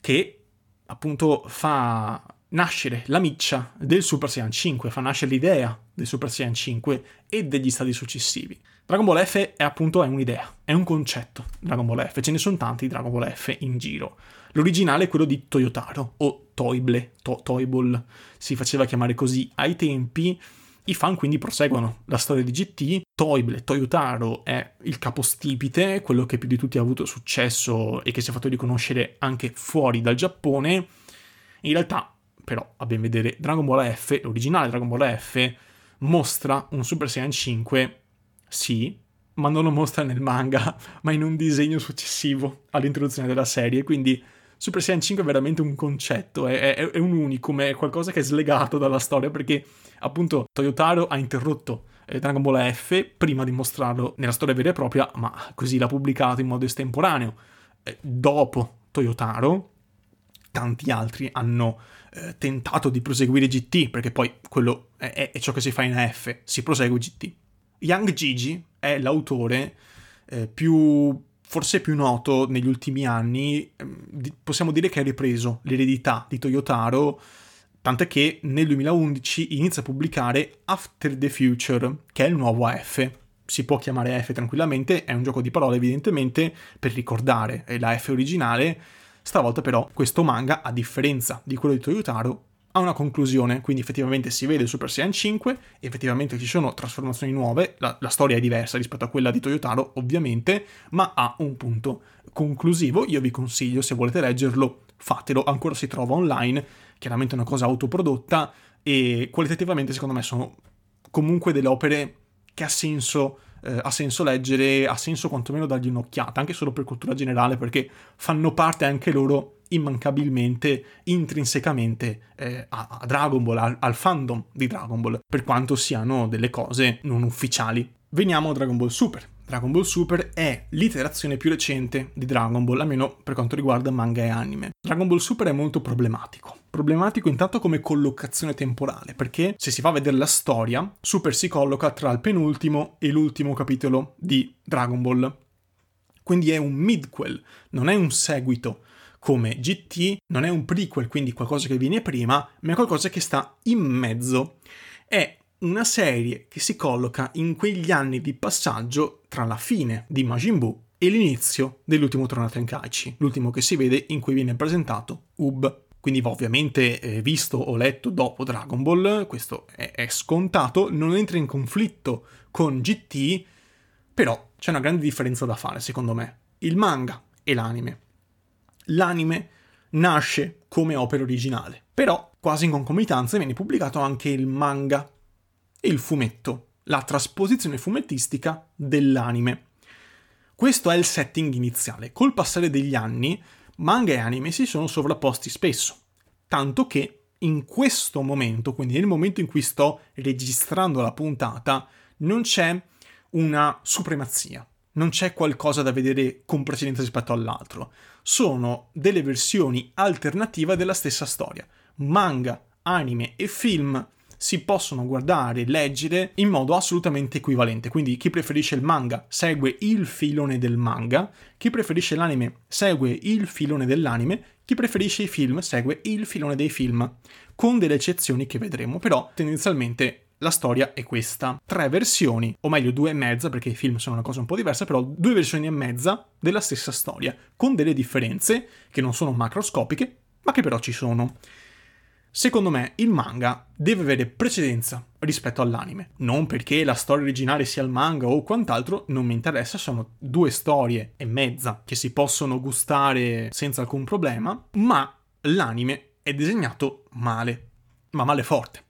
che appunto fa nascere la miccia del Super Saiyan 5, fa nascere l'idea del Super Saiyan 5 e degli stadi successivi. Dragon Ball F è appunto è un'idea, è un concetto. Dragon Ball F, ce ne sono tanti Dragon Ball F in giro. L'originale è quello di Toyotaro o Toible, to- Toyball, si faceva chiamare così ai tempi. I fan quindi proseguono la storia di GT. Toible, Toyotaro è il capostipite, quello che più di tutti ha avuto successo e che si è fatto riconoscere anche fuori dal Giappone. In realtà, però, a ben vedere, Dragon Ball F, l'originale Dragon Ball F, mostra un Super Saiyan 5 sì, ma non lo mostra nel manga, ma in un disegno successivo all'introduzione della serie, quindi Super Saiyan 5 è veramente un concetto, è, è, è un unicum, è qualcosa che è slegato dalla storia, perché appunto Toyotaro ha interrotto eh, Dragon Ball F prima di mostrarlo nella storia vera e propria, ma così l'ha pubblicato in modo estemporaneo. Eh, dopo Toyotaro, tanti altri hanno eh, tentato di proseguire GT, perché poi quello è, è ciò che si fa in F, si prosegue GT. Young Gigi è l'autore eh, più forse più noto negli ultimi anni, ehm, possiamo dire che ha ripreso l'eredità di Toyotaro, tant'è che nel 2011 inizia a pubblicare After the Future, che è il nuovo AF. Si può chiamare F tranquillamente, è un gioco di parole evidentemente per ricordare la F originale. Stavolta però questo manga, a differenza di quello di Toyotaro, ha una conclusione, quindi effettivamente si vede Super Saiyan 5, effettivamente ci sono trasformazioni nuove, la, la, storia è diversa rispetto a quella di Toyotaro ovviamente, ma ha un punto conclusivo, io vi consiglio, se volete leggerlo, fatelo, ancora si trova online, chiaramente è una cosa autoprodotta e qualitativamente secondo me sono comunque delle opere che ha senso, eh, ha senso leggere, ha senso quantomeno dargli un'occhiata, anche solo per cultura generale, perché fanno parte anche loro immancabilmente, intrinsecamente eh, a, a, Dragon Ball, al, al fandom di Dragon Ball, per quanto siano delle cose non ufficiali. Veniamo a Dragon Ball Super. Dragon Ball Super è l'iterazione più recente di Dragon Ball, almeno per quanto riguarda manga e anime. Dragon Ball Super è molto problematico. Problematico intanto come collocazione temporale, perché se si fa vedere la storia, Super si colloca tra il penultimo e l'ultimo capitolo di Dragon Ball. Quindi è un midquel, non è un seguito come GT, non è un prequel, quindi qualcosa che viene prima, ma è qualcosa che sta in mezzo. È una serie che si colloca in quegli anni di passaggio tra la fine di Majin Buu e l'inizio dell'ultimo Tornado Tenkaichi, l'ultimo che si vede in cui viene presentato Ub. Quindi va ovviamente eh, visto o letto dopo Dragon Ball, questo è scontato, non entra in conflitto con GT, però c'è una grande differenza da fare secondo me. Il manga e l'anime. L'anime nasce come opera originale, però quasi in concomitanza viene pubblicato anche il manga e il fumetto, la trasposizione fumettistica dell'anime. Questo è il setting iniziale. Col passare degli anni, manga e anime si sono sovrapposti spesso, tanto che in questo momento, quindi nel momento in cui sto registrando la puntata, non c'è una supremazia, non c'è qualcosa da vedere con precedenza rispetto all'altro. Sono delle versioni alternative della stessa storia. Manga, anime e film si possono guardare e leggere in modo assolutamente equivalente. Quindi chi preferisce il manga segue il filone del manga, chi preferisce l'anime segue il filone dell'anime, chi preferisce i film segue il filone dei film, con delle eccezioni che vedremo, però tendenzialmente la storia è questa. Tre versioni, o meglio due e mezza, perché i film sono una cosa un po' diversa, però due versioni e mezza della stessa storia, con delle differenze che non sono macroscopiche, ma che però ci sono. Secondo me il manga deve avere precedenza rispetto all'anime. Non perché la storia originale sia il manga o quant'altro, non mi interessa, sono due storie e mezza che si possono gustare senza alcun problema, ma l'anime è disegnato male, ma male forte.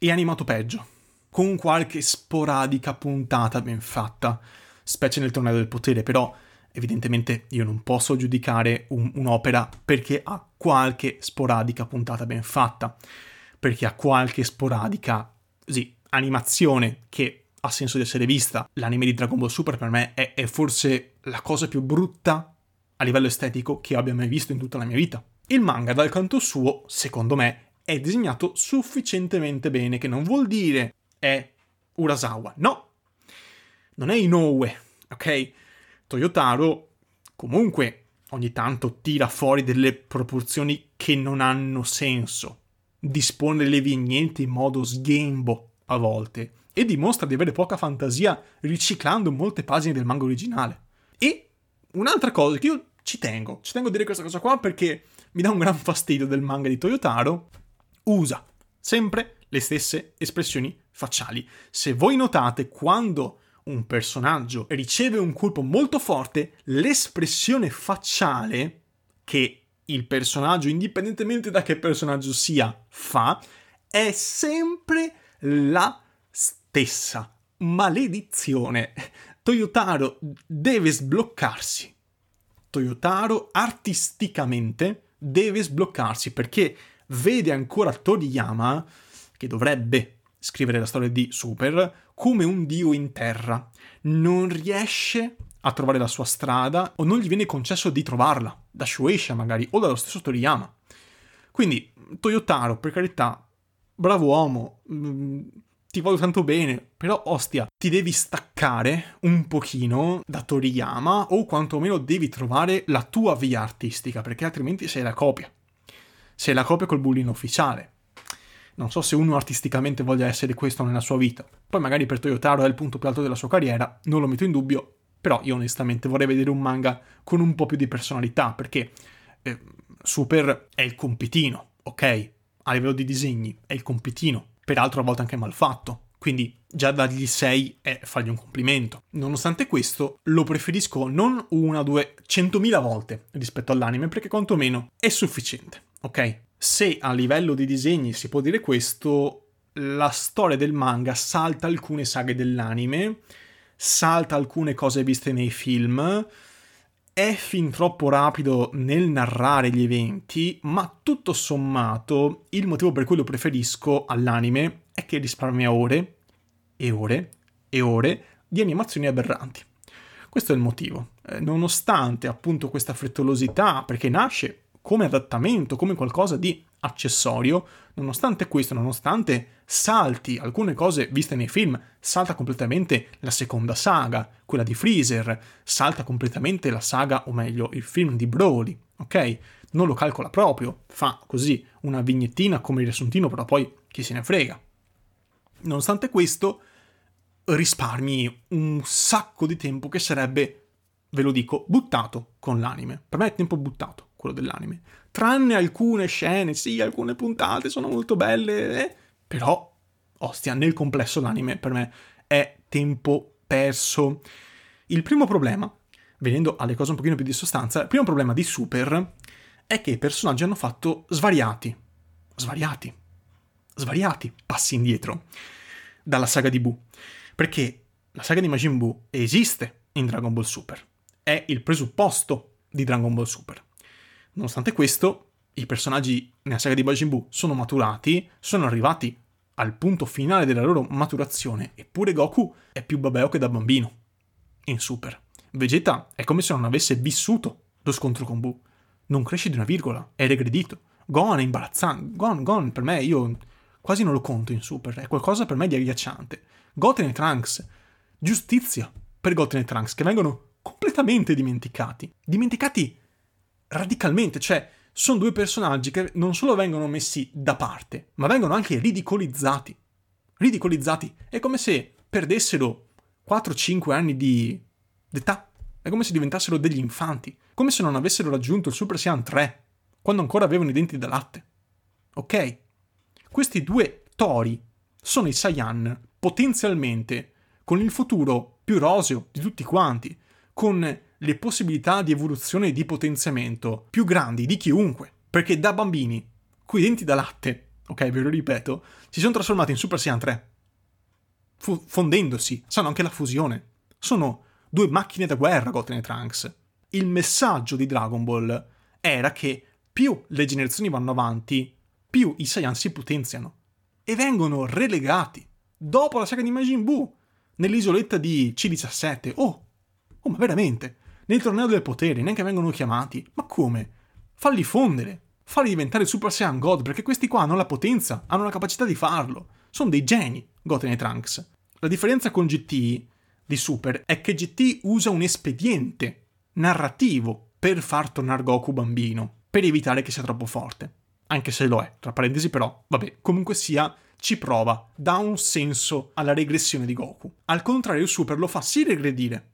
E animato peggio, con qualche sporadica puntata ben fatta, specie nel torneo del potere, però evidentemente io non posso giudicare un, un'opera perché ha qualche sporadica puntata ben fatta, perché ha qualche sporadica, sì, animazione che ha senso di essere vista. L'anime di Dragon Ball Super per me è, è forse la cosa più brutta a livello estetico che abbia mai visto in tutta la mia vita. Il manga, dal canto suo, secondo me, è disegnato sufficientemente bene, che non vuol dire è Urasawa, no! Non è Inoue, ok? Toyotaro comunque ogni tanto tira fuori delle proporzioni che non hanno senso, dispone le vignette in modo sghembo a volte e dimostra di avere poca fantasia riciclando molte pagine del manga originale. E un'altra cosa che io ci tengo, ci tengo a dire questa cosa qua perché mi dà un gran fastidio del manga di Toyotaro, usa sempre le stesse espressioni facciali. Se voi notate quando un personaggio riceve un colpo molto forte, l'espressione facciale che il personaggio, indipendentemente da che personaggio sia, fa, è sempre la stessa. Maledizione. Toyotaro deve sbloccarsi. Toyotaro artisticamente deve sbloccarsi perché vede ancora Toriyama, che dovrebbe scrivere la storia di Super come un dio in terra. Non riesce a trovare la sua strada o non gli viene concesso di trovarla, da Shueisha magari o dallo stesso Toriyama. Quindi Toyotaro, per carità, bravo uomo, mm, ti voglio tanto bene, però ostia, ti devi staccare un pochino da Toriyama o quantomeno devi trovare la tua via artistica, perché altrimenti sei la copia. Sei la copia col bullino ufficiale. Non so se uno artisticamente voglia essere questo nella sua vita. Poi magari per Toyotaro è il punto più alto della sua carriera, non lo metto in dubbio, però io onestamente vorrei vedere un manga con un po' più di personalità, perché eh, Super è il compitino, ok? A livello di disegni è il compitino, peraltro a volte anche mal fatto, Quindi già dargli 6 è fargli un complimento. Nonostante questo, lo preferisco non una, due, centomila volte rispetto all'anime, perché quantomeno è sufficiente, ok? Se a livello di disegni si può dire questo, la storia del manga salta alcune saghe dell'anime, salta alcune cose viste nei film, è fin troppo rapido nel narrare gli eventi, ma tutto sommato il motivo per cui lo preferisco all'anime è che risparmia ore e ore e ore di animazioni aberranti. Questo è il motivo. Eh, nonostante appunto questa frettolosità, perché nasce come adattamento, come qualcosa di accessorio, nonostante questo, nonostante salti alcune cose viste nei film, salta completamente la seconda saga, quella di Freezer, salta completamente la saga, o meglio, il film di Broly, ok? Non lo calcola proprio, fa così una vignettina come riassuntino, però poi chi se ne frega. Nonostante questo, risparmi un sacco di tempo che sarebbe, ve lo dico, buttato con l'anime. Per me è tempo buttato, quello dell'anime. Tranne alcune scene, sì, alcune puntate sono molto belle, eh, però, ostia, nel complesso l'anime per me è tempo perso. Il primo problema, venendo alle cose un pochino più di sostanza, il primo problema di Super è che i personaggi hanno fatto svariati, svariati, svariati passi indietro dalla saga di Buu. Perché la saga di Majin Buu esiste in Dragon Ball Super. È il presupposto di Dragon Ball Super. Nonostante questo, i personaggi nella saga di Majin Buu sono maturati, sono arrivati al punto finale della loro maturazione, eppure Goku è più babeo che da bambino. In Super. Vegeta è come se non avesse vissuto lo scontro con Buu. Non cresce di una virgola, è regredito. Gon è imbarazzante. Gon, Gon per me, io quasi non lo conto in Super, è qualcosa per me di agghiacciante. Goten e Trunks. Giustizia per Goten e Trunks, che vengono completamente dimenticati. Dimenticati radicalmente, cioè sono due personaggi che non solo vengono messi da parte, ma vengono anche ridicolizzati. Ridicolizzati. È come se perdessero 4-5 anni di d'età. È come se diventassero degli infanti. Come se non avessero raggiunto il Super Saiyan 3, quando ancora avevano i denti da latte. Ok? Questi due tori sono i Saiyan potenzialmente con il futuro più roseo di tutti quanti, con le possibilità di evoluzione e di potenziamento più grandi di chiunque, perché da bambini, coi denti da latte, ok, ve lo ripeto, si sono trasformati in Super Saiyan 3, fu- fondendosi, sanno anche la fusione. Sono due macchine da guerra Goten e Trunks. Il messaggio di Dragon Ball era che più le generazioni vanno avanti, più i Saiyan si potenziano e vengono relegati dopo la saga di Majin Buu, nell'isoletta di C17. Oh, oh, ma veramente? Nel torneo del potere, neanche vengono chiamati. Ma come? Falli fondere, falli diventare Super Saiyan God, perché questi qua hanno la potenza, hanno la capacità di farlo. Sono dei geni, Goten e Trunks. La differenza con GT di Super è che GT usa un espediente narrativo per far tornare Goku bambino, per evitare che sia troppo forte. Anche se lo è, tra parentesi però, vabbè, comunque sia, ci prova, dà un senso alla regressione di Goku. Al contrario, Super lo fa sì regredire,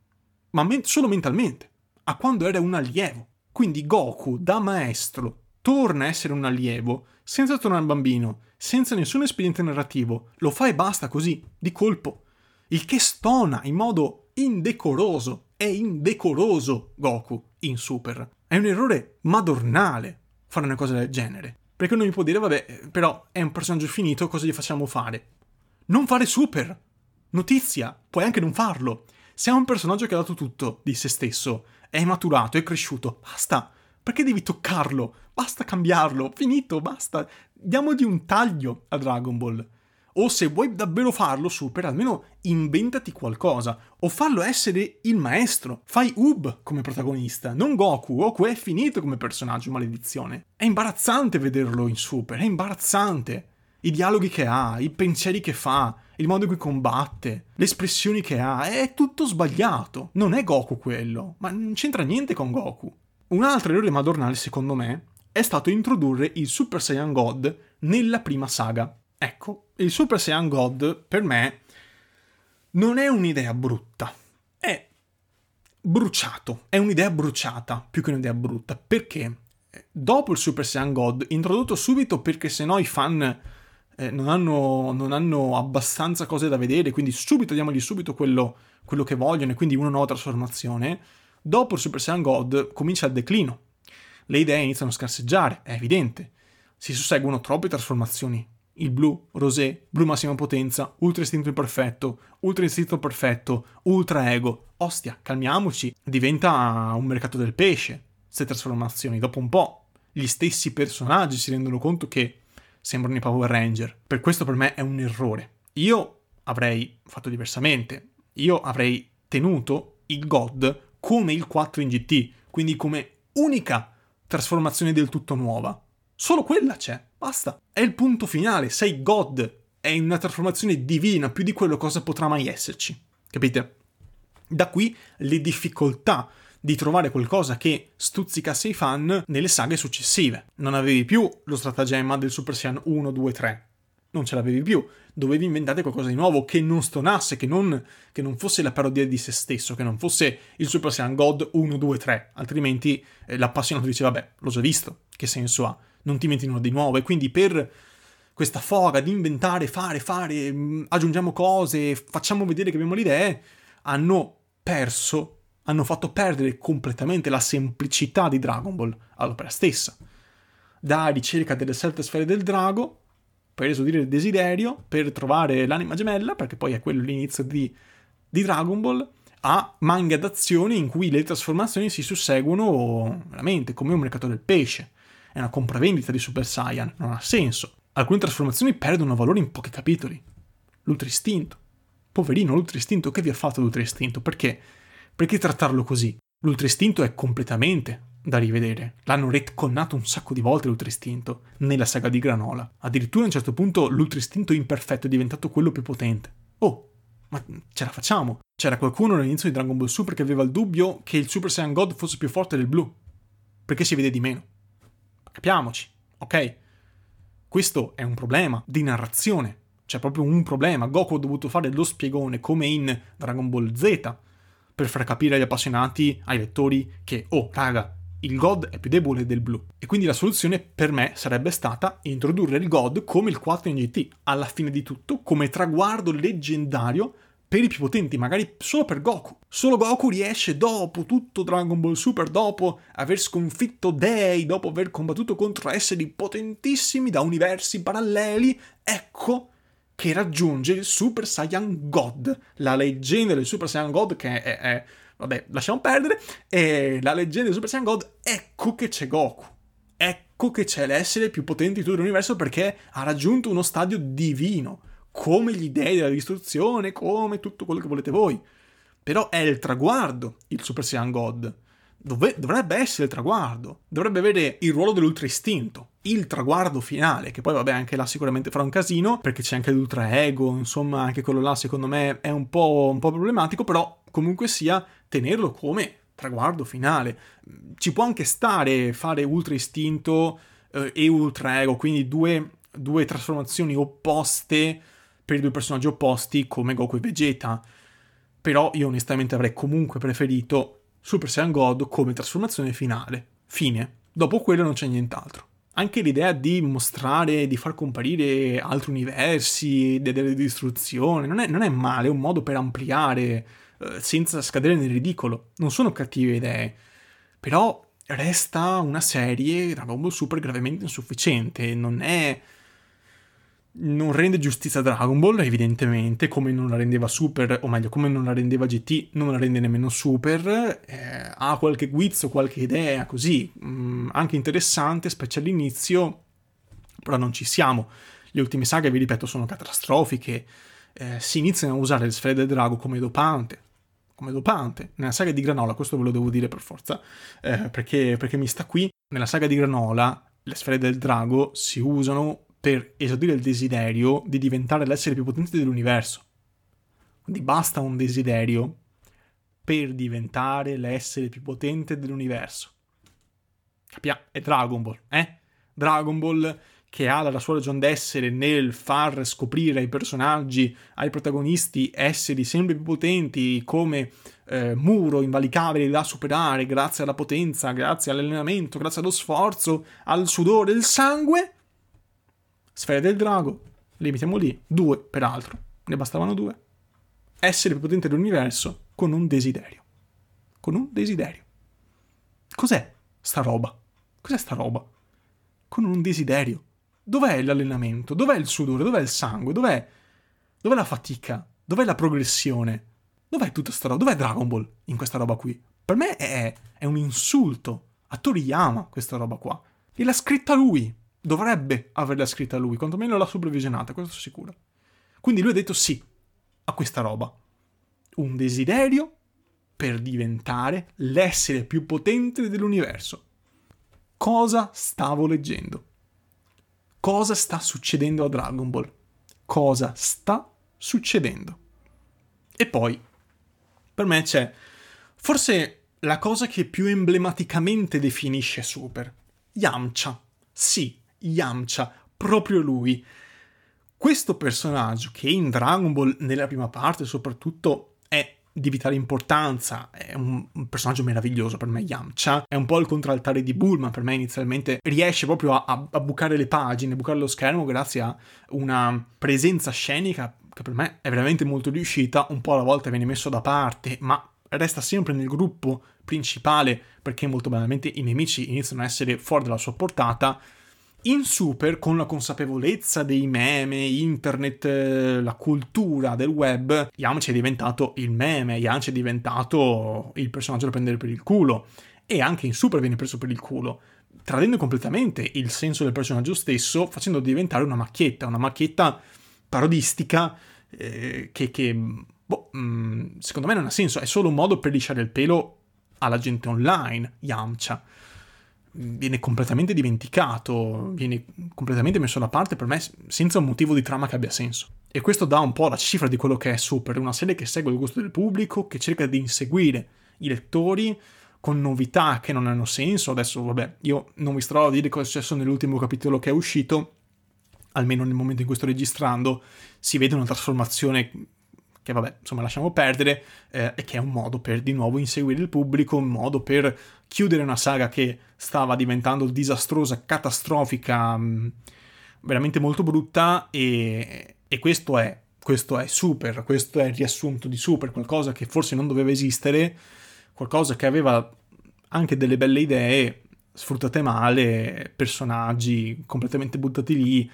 ma men- solo mentalmente, a quando era un allievo. Quindi Goku, da maestro, torna a essere un allievo, senza tornare bambino, senza nessun espediente narrativo, lo fa e basta così, di colpo. Il che stona in modo indecoroso. È indecoroso Goku in Super. È un errore madornale fare una cosa del genere. Perché uno mi può dire, vabbè, però è un personaggio finito, cosa gli facciamo fare? Non fare super! Notizia, puoi anche non farlo. Se è un personaggio che ha dato tutto di se stesso, è maturato, è cresciuto, basta. Perché devi toccarlo? Basta cambiarlo, finito, basta. Diamogli un taglio a Dragon Ball. O se vuoi davvero farlo super, almeno inventati qualcosa. O fallo essere il maestro. Fai Ub come protagonista, non Goku. Goku è finito come personaggio, maledizione. È imbarazzante vederlo in super, è imbarazzante. I dialoghi che ha, i pensieri che fa, il modo in cui combatte, le espressioni che ha, è tutto sbagliato. Non è Goku quello, ma non c'entra niente con Goku. Un altro errore madornale, secondo me, è stato introdurre il Super Saiyan God nella prima saga. Ecco, il Super Saiyan God per me non è un'idea brutta, è bruciato, è un'idea bruciata più che un'idea brutta. Perché? Dopo il Super Saiyan God, introdotto subito perché se no i fan eh, non, hanno, non, hanno, abbastanza cose da vedere, quindi subito diamogli subito quello, quello che vogliono e quindi una nuova trasformazione, dopo il Super Saiyan God comincia il declino. Le idee iniziano a scarseggiare, è evidente. Si susseguono troppe trasformazioni. Il blu, rosé, blu massima potenza, ultra istinto imperfetto, ultra istinto perfetto, ultra ego. Ostia, calmiamoci, diventa un mercato del pesce, queste trasformazioni. Dopo un po', gli stessi personaggi si rendono conto che sembrano i Power Ranger. Per questo per me è un errore. Io avrei fatto diversamente. Io avrei tenuto il God come il 4 in GT, quindi come unica trasformazione del tutto nuova. Solo quella c'è, basta. È il punto finale, sei God, è una trasformazione divina, più di quello cosa potrà mai esserci. Capite? Da qui le difficoltà di trovare qualcosa che stuzzicasse i fan nelle saghe successive. Non avevi più lo stratagemma del Super Saiyan 1, 2, 3. Non ce l'avevi più. Dovevi inventare qualcosa di nuovo che non stonasse, che non, che non fosse la parodia di se stesso, che non fosse il Super Saiyan God 1, 2, 3. Altrimenti eh, l'appassionato diceva, vabbè, l'ho già visto, che senso ha? Non ti inventi nulla di nuovo. E quindi per questa foga di inventare, fare, fare, mm, aggiungiamo cose, facciamo vedere che abbiamo le idee, hanno perso hanno fatto perdere completamente la semplicità di Dragon Ball all'opera stessa. Da ricerca delle sette sfere del drago, per esodire il desiderio, per trovare l'anima gemella, perché poi è quello l'inizio di, di Dragon Ball, a manga d'azione in cui le trasformazioni si susseguono veramente come un mercato del pesce. È una compravendita di Super Saiyan, non ha senso. Alcune trasformazioni perdono valore in pochi capitoli. L'ultra istinto. Poverino, l'ultra istinto, che vi ha fatto l'ultra istinto? Perché? Perché trattarlo così? L'ultraistinto è completamente da rivedere. L'hanno retconnato un sacco di volte l'ultraistinto nella saga di Granola. Addirittura a un certo punto l'ultraistinto imperfetto è diventato quello più potente. Oh, ma ce la facciamo. C'era qualcuno all'inizio di Dragon Ball Super che aveva il dubbio che il Super Saiyan God fosse più forte del blu. Perché si vede di meno. Capiamoci, ok? Questo è un problema di narrazione. C'è proprio un problema. Goku ha dovuto fare lo spiegone come in Dragon Ball Z per far capire agli appassionati, ai lettori, che, oh, raga, il God è più debole del blu. E quindi la soluzione per me sarebbe stata introdurre il God come il 4 in GT, alla fine di tutto, come traguardo leggendario per i più potenti, magari solo per Goku. Solo Goku riesce dopo tutto Dragon Ball Super, dopo aver sconfitto dei, dopo aver combattuto contro esseri potentissimi da universi paralleli, ecco che raggiunge il Super Saiyan God, la leggenda del Super Saiyan God che è, è vabbè, lasciamo perdere, e la leggenda del Super Saiyan God, ecco che c'è Goku. Ecco che c'è l'essere più potente di tutto l'universo perché ha raggiunto uno stadio divino, come gli dei della distruzione, come tutto quello che volete voi. Però è il traguardo, il Super Saiyan God. Dove, dovrebbe essere il traguardo, dovrebbe avere il ruolo dell'ultra istinto, il traguardo finale, che poi vabbè anche là sicuramente farà un casino, perché c'è anche l'ultra ego, insomma anche quello là secondo me è un po', un po problematico, però comunque sia tenerlo come traguardo finale. Ci può anche stare fare ultra istinto eh, e ultra ego, quindi due, due trasformazioni opposte per i due personaggi opposti come Goku e Vegeta, però io onestamente avrei comunque preferito Super Saiyan God come trasformazione finale. Fine. Dopo quello non c'è nient'altro anche l'idea di mostrare, di far comparire altri universi, delle distruzioni, non è, non è male, è un modo per ampliare eh, senza scadere nel ridicolo. Non sono cattive idee, però resta una serie Dragon Ball Super gravemente insufficiente, non è non rende giustizia a Dragon Ball, evidentemente, come non la rendeva Super, o meglio, come non la rendeva GT, non la rende nemmeno Super. Eh, ha qualche guizzo, qualche idea, così, mh, mm, anche interessante, specie all'inizio, però non ci siamo. Le ultime saghe, vi ripeto, sono catastrofiche. Eh, si iniziano a usare le sfere del drago come dopante. Come dopante. Nella saga di Granola, questo ve lo devo dire per forza, eh, perché, perché mi sta qui. Nella saga di Granola, le sfere del drago si usano per esaudire il desiderio di diventare l'essere più potente dell'universo. Quindi basta un desiderio per diventare l'essere più potente dell'universo. Capiamo? È Dragon Ball, eh? Dragon Ball che ha la sua ragione d'essere nel far scoprire ai personaggi, ai protagonisti, esseri sempre più potenti come eh, muro invalicabile da superare grazie alla potenza, grazie all'allenamento, grazie allo sforzo, al sudore, il sangue, Sfera del Drago, li mettiamo lì, due peraltro, ne bastavano due. Essere più potente dell'universo con un desiderio. Con un desiderio. Cos'è sta roba? Cos'è sta roba? Con un desiderio. Dov'è l'allenamento? Dov'è il sudore? Dov'è il sangue? Dov'è, dov'è la fatica? Dov'è la progressione? Dov'è tutta sta roba? Dov'è Dragon Ball in questa roba qui? Per me è, è un insulto a Toriyama questa roba qua. E l'ha scritta lui. Dovrebbe averla scritta lui, quantomeno l'ha supervisionata, questo sono sicuro. Quindi lui ha detto sì a questa roba. Un desiderio per diventare l'essere più potente dell'universo. Cosa stavo leggendo? Cosa sta succedendo a Dragon Ball? Cosa sta succedendo? E poi, per me c'è forse la cosa che più emblematicamente definisce Super. Yamcha. Sì, Yamcha, proprio lui. Questo personaggio che in Dragon Ball nella prima parte soprattutto è di vitale importanza, è un, personaggio meraviglioso per me Yamcha, è un po' il contraltare di Bulma, per me inizialmente riesce proprio a, a bucare le pagine, a bucare lo schermo grazie a una presenza scenica che per me è veramente molto riuscita, un po' alla volta viene messo da parte, ma resta sempre nel gruppo principale perché molto banalmente i nemici iniziano a essere fuori dalla sua portata in Super, con la consapevolezza dei meme, internet, eh, la cultura del web, Yamcha è diventato il meme, Yamcha è diventato il personaggio da prendere per il culo. E anche in Super viene preso per il culo, tradendo completamente il senso del personaggio stesso, facendo diventare una macchietta, una macchietta parodistica eh, che, che boh, mm, secondo me non ha senso, è solo un modo per lisciare il pelo alla gente online, Yamcha viene completamente dimenticato, viene completamente messo da parte per me senza un motivo di trama che abbia senso. E questo dà un po' la cifra di quello che è Super, una serie che segue il gusto del pubblico, che cerca di inseguire i lettori con novità che non hanno senso. Adesso, vabbè, io non vi starò a dire cosa è successo nell'ultimo capitolo che è uscito, almeno nel momento in cui sto registrando, si vede una trasformazione che vabbè, insomma, lasciamo perdere, eh, e che è un modo per di nuovo inseguire il pubblico, un modo per chiudere una saga che stava diventando disastrosa, catastrofica, mh, mm, veramente molto brutta, e, e questo è questo è super, questo è il riassunto di super, qualcosa che forse non doveva esistere, qualcosa che aveva anche delle belle idee, sfruttate male, personaggi completamente buttati lì,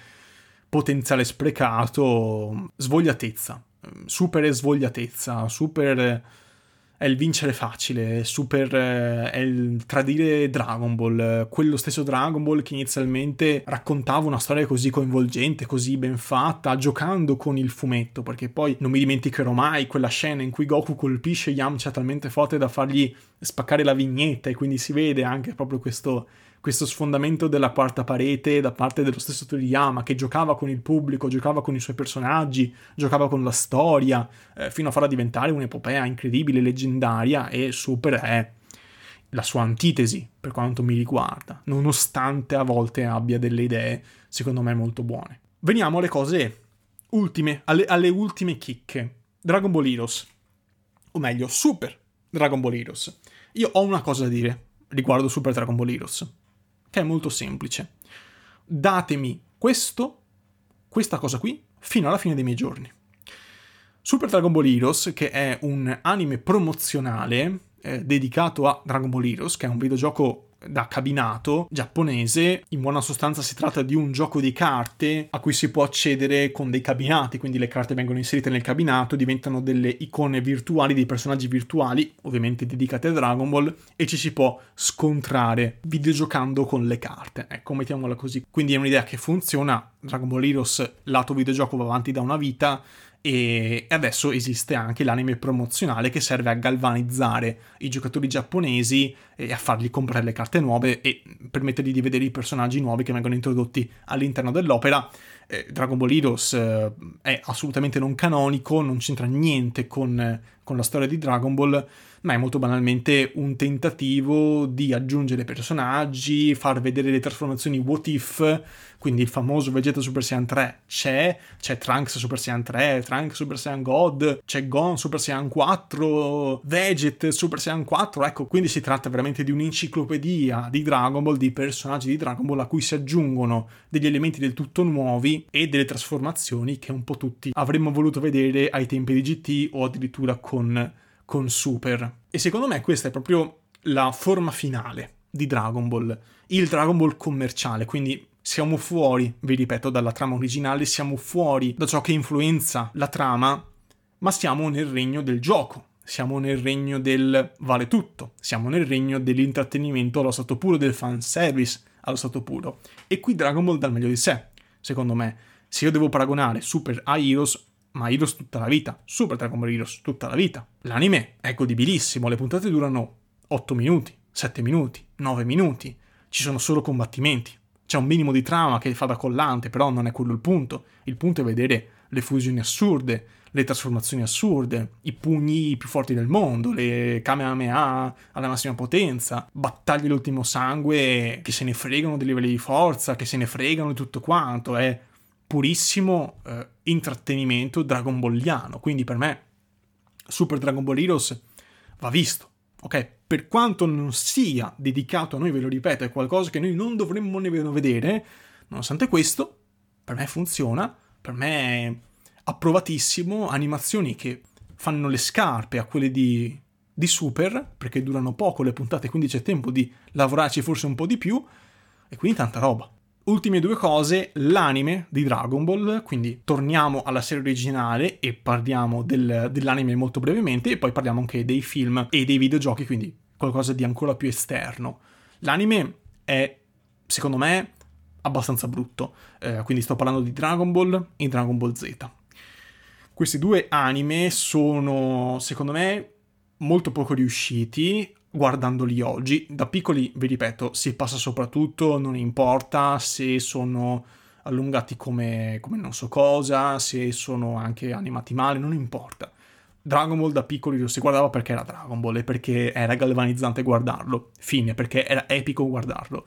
potenziale sprecato, svogliatezza super svogliatezza, super è il vincere facile, super è il tradire Dragon Ball, quello stesso Dragon Ball che inizialmente raccontava una storia così coinvolgente, così ben fatta, giocando con il fumetto, perché poi non mi dimenticherò mai quella scena in cui Goku colpisce Yamcha talmente forte da fargli spaccare la vignetta e quindi si vede anche proprio questo questo sfondamento della quarta parete da parte dello stesso Toriyama che giocava con il pubblico, giocava con i suoi personaggi, giocava con la storia, eh, fino a farla diventare un'epopea incredibile, leggendaria e super è la sua antitesi per quanto mi riguarda, nonostante a volte abbia delle idee secondo me molto buone. Veniamo alle cose ultime, alle, alle ultime chicche. Dragon Ball Heroes, o meglio, Super Dragon Ball Heroes. Io ho una cosa da dire riguardo Super Dragon Ball Heroes che è molto semplice. Datemi questo, questa cosa qui, fino alla fine dei miei giorni. Super Dragon Ball Heroes, che è un anime promozionale eh, dedicato a Dragon Ball Heroes, che è un videogioco da cabinato giapponese. In buona sostanza si tratta di un gioco di carte a cui si può accedere con dei cabinati, quindi le carte vengono inserite nel cabinato, diventano delle icone virtuali dei personaggi virtuali, ovviamente dedicate a Dragon Ball, e ci si può scontrare videogiocando con le carte. Ecco, mettiamola così. Quindi è un'idea che funziona. Dragon Ball Heroes lato videogioco va avanti da una vita e adesso esiste anche l'anime promozionale che serve a galvanizzare i giocatori giapponesi e a fargli comprare le carte nuove e permettergli di vedere i personaggi nuovi che vengono introdotti all'interno dell'opera. Eh, Dragon Ball Heroes eh, è assolutamente non canonico, non c'entra niente con, con la storia di Dragon Ball, ma è molto banalmente un tentativo di aggiungere personaggi, far vedere le trasformazioni what if, quindi il famoso Vegeta Super Saiyan 3 c'è, c'è Trunks Super Saiyan 3, Trunks Super Saiyan God, c'è Gon Super Saiyan 4, Veget Super Saiyan 4, ecco, quindi si tratta veramente di un'enciclopedia di Dragon Ball, di personaggi di Dragon Ball a cui si aggiungono degli elementi del tutto nuovi e delle trasformazioni che un po' tutti avremmo voluto vedere ai tempi di GT o addirittura con con Super. E secondo me questa è proprio la forma finale di Dragon Ball, il Dragon Ball commerciale, quindi siamo fuori, vi ripeto, dalla trama originale, siamo fuori da ciò che influenza la trama, ma siamo nel regno del gioco, siamo nel regno del vale tutto, siamo nel regno dell'intrattenimento allo stato puro, del fanservice allo stato puro. E qui Dragon Ball dà il meglio di sé, secondo me. Se io devo paragonare Super a Heroes, ma Heroes tutta la vita, Super Dragon Ball Heroes tutta la vita. L'anime è godibilissimo, le puntate durano 8 minuti, 7 minuti, 9 minuti, ci sono solo combattimenti. C'è un minimo di trama che fa da collante, però non è quello il punto. Il punto è vedere le fusioni assurde, le trasformazioni assurde, i pugni più forti del mondo, le Kamehameha alla massima potenza, battaglie all'ultimo sangue che se ne fregano dei livelli di forza, che se ne fregano di tutto quanto. È purissimo eh, intrattenimento dragon balliano. Quindi per me Super Dragon Ball Heroes va visto. Ok, per quanto non sia dedicato a noi, ve lo ripeto, è qualcosa che noi non dovremmo nemmeno vedere, nonostante questo, per me funziona, per me è approvatissimo, animazioni che fanno le scarpe a quelle di, di Super, perché durano poco le puntate, quindi c'è tempo di lavorarci forse un po' di più, e quindi tanta roba. Ultime due cose, l'anime di Dragon Ball, quindi torniamo alla serie originale e parliamo del, dell'anime molto brevemente e poi parliamo anche dei film e dei videogiochi, quindi qualcosa di ancora più esterno. L'anime è, secondo me, abbastanza brutto, eh, quindi sto parlando di Dragon Ball e Dragon Ball Z. Questi due anime sono, secondo me, molto poco riusciti, guardandoli oggi. Da piccoli, vi ripeto, si passa soprattutto, non importa se sono allungati come, come non so cosa, se sono anche animati male, non importa. Dragon Ball da piccoli lo si guardava perché era Dragon Ball e perché era galvanizzante guardarlo. Fine, perché era epico guardarlo.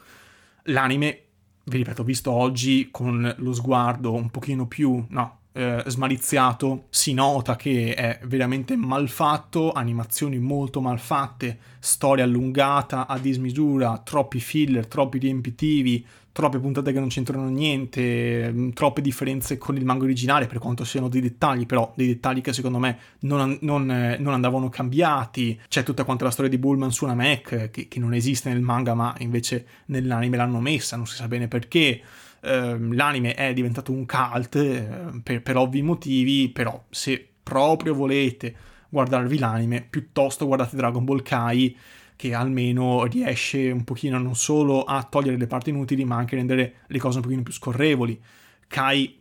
L'anime, vi ripeto, visto oggi con lo sguardo un pochino più, no, eh, smaliziato, si nota che è veramente malfatto, animazioni molto malfatte, storia allungata a dismisura, troppi filler, troppi riempitivi, troppe puntate che non c'entrano niente, mm, troppe differenze con il manga originale per quanto siano dei dettagli, però dei dettagli che secondo me non, non, eh, non andavano cambiati. C'è tutta quanta la storia di Bullman su una Mac che, che non esiste nel manga ma invece nell'anime l'hanno messa, non si sa bene perché. Ehm, l'anime è diventato un cult eh, per, per ovvi motivi, però se proprio volete guardarvi l'anime, piuttosto guardate Dragon Ball Kai che almeno riesce un pochino non solo a togliere le parti inutili, ma anche a rendere le cose un pochino più scorrevoli. Kai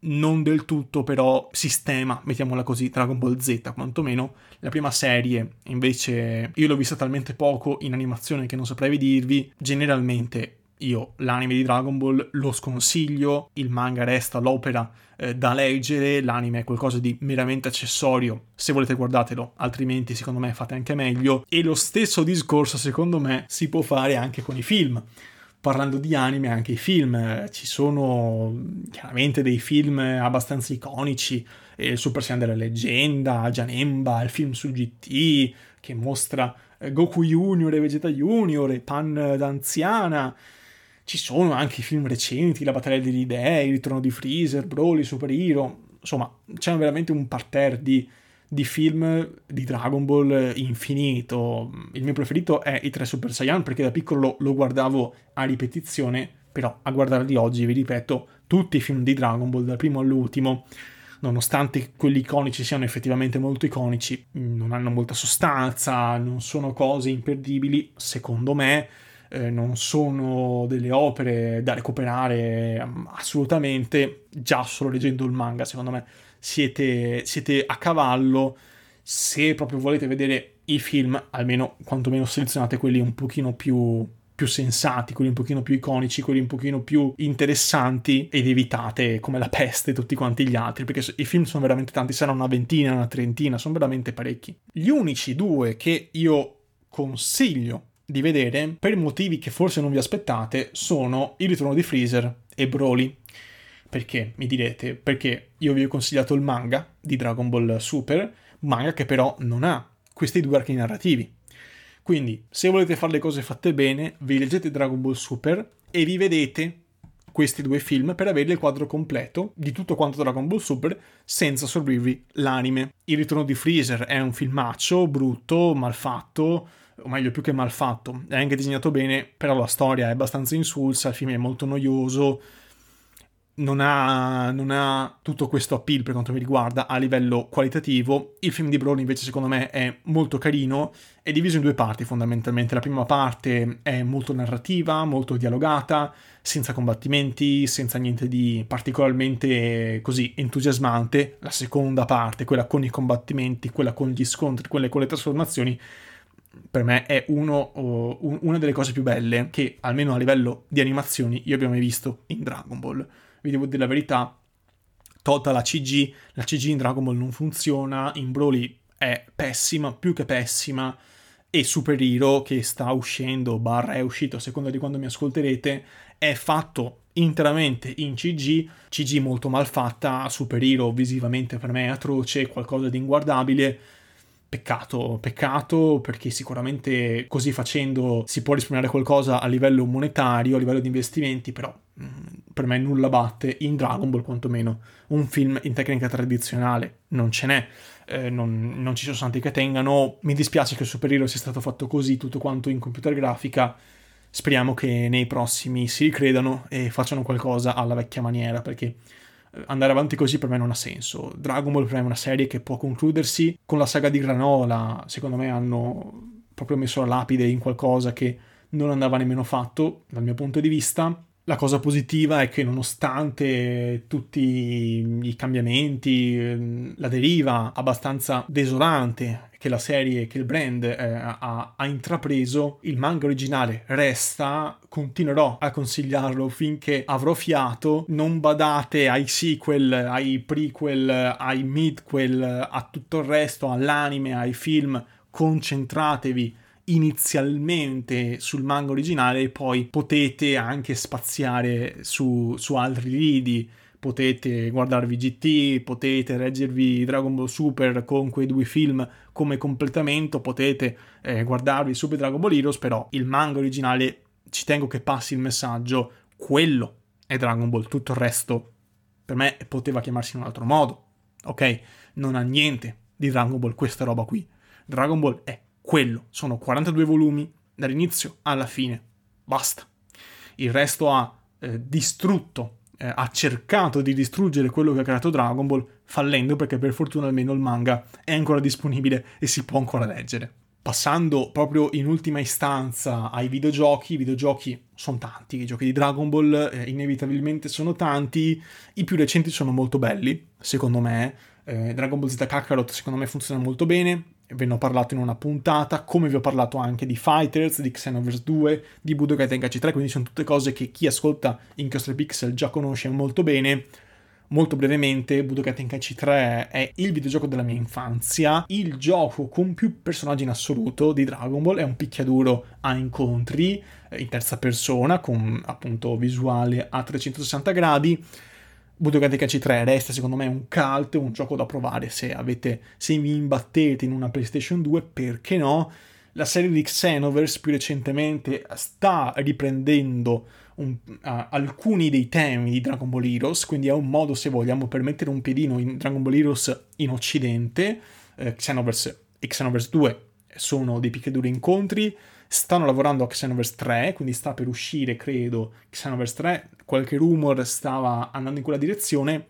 non del tutto, però sistema, mettiamola così, Dragon Ball Z, quantomeno. La prima serie, invece, io l'ho vista talmente poco in animazione che non saprei dirvi. Generalmente io l'anime di Dragon Ball lo sconsiglio, il manga resta l'opera eh, da leggere, l'anime è qualcosa di meramente accessorio, se volete guardatelo, altrimenti secondo me fate anche meglio. E lo stesso discorso secondo me si può fare anche con i film. Parlando di anime, anche i film, eh, ci sono chiaramente dei film abbastanza iconici, il Super Saiyan della leggenda, Janemba, il film su GT che mostra eh, Goku Junior e Vegeta Junior e Pan d'anziana, ci sono anche i film recenti, La battaglia degli dei, Il ritorno di Freezer, Broly, Super Hero, insomma c'è veramente un parterre di, di film di Dragon Ball infinito. Il mio preferito è i tre Super Saiyan perché da piccolo lo, guardavo a ripetizione, però a guardarli oggi, vi ripeto, tutti i film di Dragon Ball, dal primo all'ultimo, nonostante quelli iconici siano effettivamente molto iconici, non hanno molta sostanza, non sono cose imperdibili, secondo me eh, non sono delle opere da recuperare mm, assolutamente, già solo leggendo il manga, secondo me siete, siete a cavallo. Se proprio volete vedere i film, almeno quantomeno selezionate quelli un pochino più più sensati, quelli un pochino più iconici, quelli un pochino più interessanti ed evitate come la peste tutti quanti gli altri, perché i film sono veramente tanti, saranno una ventina, una trentina, sono veramente parecchi. Gli unici due che io consiglio di vedere, per motivi che forse non vi aspettate, sono Il ritorno di Freezer e Broly. Perché? Mi direte, perché io vi ho consigliato il manga di Dragon Ball Super, manga che però non ha questi due archi narrativi. Quindi, se volete fare le cose fatte bene, vi leggete Dragon Ball Super e vi vedete questi due film per avere il quadro completo di tutto quanto Dragon Ball Super senza sorbirvi l'anime. Il ritorno di Freezer è un filmaccio brutto, malfatto, o meglio più che malfatto, è anche disegnato bene, però la storia è abbastanza insulsa, il film è molto noioso, non ha, non ha, tutto questo appeal per quanto mi riguarda a livello qualitativo. Il film di Broly invece secondo me è molto carino, è diviso in due parti fondamentalmente. La prima parte è molto narrativa, molto dialogata, senza combattimenti, senza niente di particolarmente così entusiasmante. La seconda parte, quella con i combattimenti, quella con gli scontri, quelle con le trasformazioni, per me è uno, uh, una delle cose più belle che almeno a livello di animazioni io abbia mai visto in Dragon Ball. Vi devo dire la verità, tolta la CG, la CG in Dragon Ball non funziona, in Broly è pessima, più che pessima, e Super Hero che sta uscendo, barra è uscito a seconda di quando mi ascolterete, è fatto interamente in CG, CG molto mal fatta, Super Hero visivamente per me è atroce, qualcosa di inguardabile, Peccato, peccato perché sicuramente così facendo si può risparmiare qualcosa a livello monetario, a livello di investimenti, però mm, per me nulla batte in Dragon Ball quantomeno. Un film in tecnica tradizionale non ce n'è, eh, non, non, ci sono santi che tengano. Mi dispiace che il Super Hero sia stato fatto così, tutto quanto in computer grafica. Speriamo che nei prossimi si ricredano e facciano qualcosa alla vecchia maniera perché andare avanti così per me non ha senso. Dragon Ball per me è una serie che può concludersi con la saga di Granola, secondo me hanno proprio messo la lapide in qualcosa che non andava nemmeno fatto dal mio punto di vista. La cosa positiva è che nonostante tutti i cambiamenti, la deriva abbastanza desolante che la serie, che il brand eh, ha, ha, intrapreso, il manga originale resta, continuerò a consigliarlo finché avrò fiato, non badate ai sequel, ai prequel, ai midquel, a tutto il resto, all'anime, ai film, concentratevi inizialmente sul manga originale e poi potete anche spaziare su, su altri lidi potete guardarvi GT, potete leggervi Dragon Ball Super con quei due film come completamento, potete eh, guardarvi Super Dragon Ball Heroes, però il manga originale ci tengo che passi il messaggio, quello è Dragon Ball, tutto il resto per me poteva chiamarsi in un altro modo, ok? Non ha niente di Dragon Ball questa roba qui. Dragon Ball è quello, sono 42 volumi dall'inizio alla fine, basta. Il resto ha eh, distrutto eh, ha cercato di distruggere quello che ha creato Dragon Ball, fallendo perché per fortuna almeno il manga è ancora disponibile e si può ancora leggere. Passando proprio in ultima istanza ai videogiochi, i videogiochi sono tanti, i giochi di Dragon Ball eh, inevitabilmente sono tanti, i più recenti sono molto belli, secondo me, eh, Dragon Ball Z Kakarot secondo me funziona molto bene, ve ne ho parlato in una puntata, come vi ho parlato anche di Fighters, di Xenoverse 2, di Budokai Tenkaichi 3, quindi sono tutte cose che chi ascolta Incastre Pixel già conosce molto bene. Molto brevemente, Budokai Tenkaichi 3 è il videogioco della mia infanzia, il gioco con più personaggi in assoluto di Dragon Ball, è un picchiaduro a incontri eh, in terza persona con appunto visuale a 360 gradi Budokai Tenkaichi 3 resta secondo me un cult, un gioco da provare se avete, se vi imbattete in una PlayStation 2, perché no? La serie di Xenoverse più recentemente sta riprendendo un, uh, alcuni dei temi di Dragon Ball Heroes, quindi è un modo, se vogliamo, per mettere un piedino in Dragon Ball Heroes in occidente. Uh, Xenoverse e Xenoverse 2 sono dei picchiaduri incontri, stanno lavorando a Xenoverse 3, quindi sta per uscire, credo, Xenoverse 3, qualche rumor stava andando in quella direzione,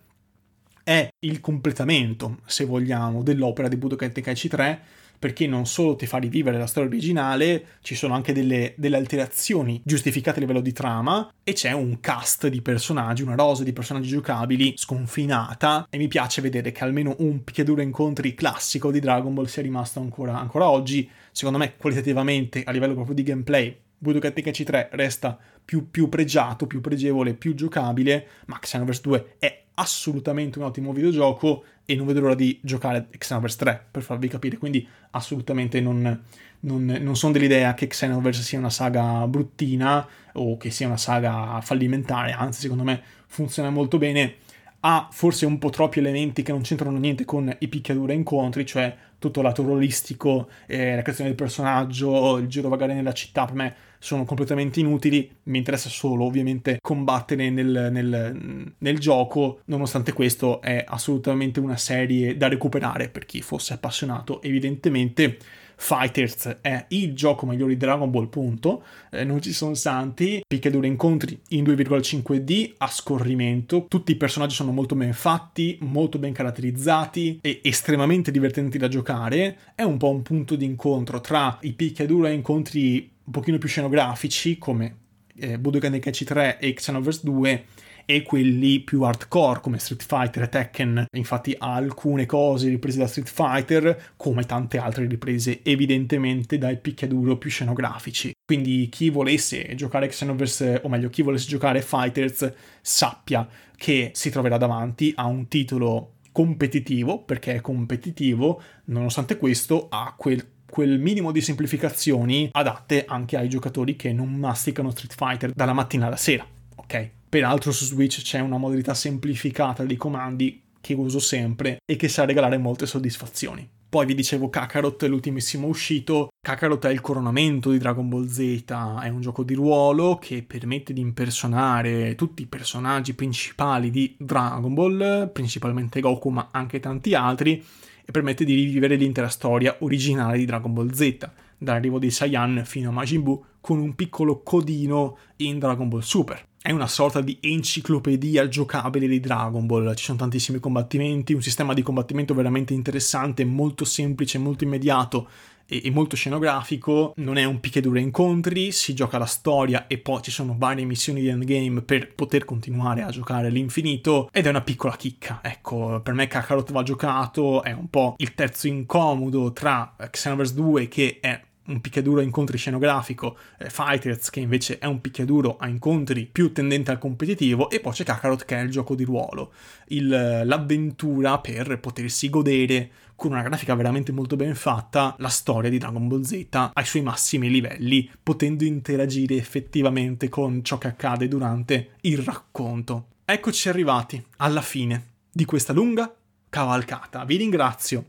è il completamento, se vogliamo, dell'opera di Budokai Tenkaichi 3, perché non solo ti fa rivivere la storia originale, ci sono anche delle, delle, alterazioni giustificate a livello di trama e c'è un cast di personaggi, una rosa di personaggi giocabili sconfinata e mi piace vedere che almeno un picchiaduro incontri classico di Dragon Ball sia rimasto ancora, ancora oggi. Secondo me qualitativamente a livello proprio di gameplay Budokai Tenkaichi 3 resta più, più pregiato, più pregevole, più giocabile, ma Xenoverse 2 è assolutamente un ottimo videogioco e non vedo l'ora di giocare Xenoverse 3 per farvi capire, quindi assolutamente non, non, non sono dell'idea che Xenoverse sia una saga bruttina o che sia una saga fallimentare, anzi secondo me funziona molto bene, ha forse un po' troppi elementi che non c'entrano niente con i picchiaduro incontri, cioè tutto lato ruolistico, eh, la creazione del personaggio, il giro vagare nella città, per me sono completamente inutili, mi interessa solo ovviamente combattere nel, nel, nel, gioco, nonostante questo è assolutamente una serie da recuperare per chi fosse appassionato evidentemente. Fighters è il gioco migliore di Dragon Ball, punto. Eh, non ci sono santi. Picchiaduro incontri in 2,5D a scorrimento. Tutti i personaggi sono molto ben fatti, molto ben caratterizzati e estremamente divertenti da giocare. È un po' un punto di incontro tra i picchiaduro e incontri un pochino più scenografici, come eh, Budokai Tenkaichi 3 e Xenoverse 2 e quelli più hardcore come Street Fighter e Tekken. Infatti ha alcune cose riprese da Street Fighter, come tante altre riprese evidentemente dai picchiaduro più scenografici. Quindi chi volesse giocare Xenoverse, o meglio, chi volesse giocare Fighters, sappia che si troverà davanti a un titolo competitivo, perché è competitivo, nonostante questo ha quel quel minimo di semplificazioni adatte anche ai giocatori che non masticano Street Fighter dalla mattina alla sera, ok? Peraltro su Switch c'è una modalità semplificata dei comandi che uso sempre e che sa regalare molte soddisfazioni. Poi vi dicevo Kakarot l'ultimissimo uscito. Kakarot è il coronamento di Dragon Ball Z, è un gioco di ruolo che permette di impersonare tutti i personaggi principali di Dragon Ball, principalmente Goku ma anche tanti altri, e permette di rivivere l'intera storia originale di Dragon Ball Z, dall'arrivo dei Saiyan fino a Majin Buu, con un piccolo codino in Dragon Ball Super. È una sorta di enciclopedia giocabile di Dragon Ball, ci sono tantissimi combattimenti, un sistema di combattimento veramente interessante, molto semplice, molto immediato e, molto scenografico, non è un picchiaduro incontri, si gioca la storia e poi ci sono varie missioni di endgame per poter continuare a giocare all'infinito ed è una piccola chicca. Ecco, per me Kakarot va giocato, è un po' il terzo incomodo tra Xenoverse 2 che è un picchiaduro a incontri scenografico, eh, Fighters che invece è un picchiaduro a incontri più tendente al competitivo e poi c'è Kakarot che è il gioco di ruolo, il, l'avventura per potersi godere con una grafica veramente molto ben fatta la storia di Dragon Ball Z ai suoi massimi livelli, potendo interagire effettivamente con ciò che accade durante il racconto. Eccoci arrivati alla fine di questa lunga cavalcata. Vi ringrazio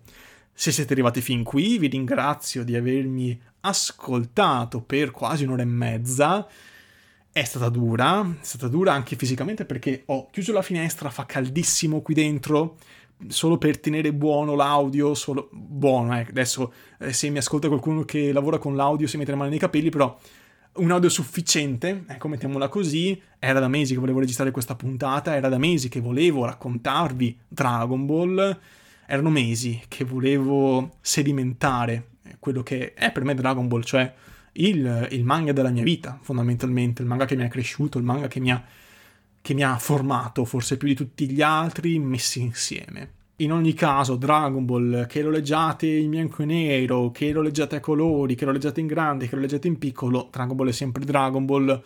se siete arrivati fin qui, vi ringrazio di avermi ascoltato per quasi un'ora e mezza. È stata dura, è stata dura anche fisicamente perché ho chiuso la finestra, fa caldissimo qui dentro, solo per tenere buono l'audio, solo buono, eh. adesso eh, se mi ascolta qualcuno che lavora con l'audio si mette le mani nei capelli, però un audio sufficiente, ecco mettiamola così, era da mesi che volevo registrare questa puntata, era da mesi che volevo raccontarvi Dragon Ball, erano mesi che volevo sedimentare quello che è per me Dragon Ball, cioè il, il, manga della mia vita, fondamentalmente, il manga che mi ha cresciuto, il manga che mi ha, che mi ha formato, forse più di tutti gli altri messi insieme. In ogni caso, Dragon Ball, che lo leggiate in bianco e nero, che lo leggiate a colori, che lo leggiate in grande, che lo leggiate in piccolo, Dragon Ball è sempre Dragon Ball.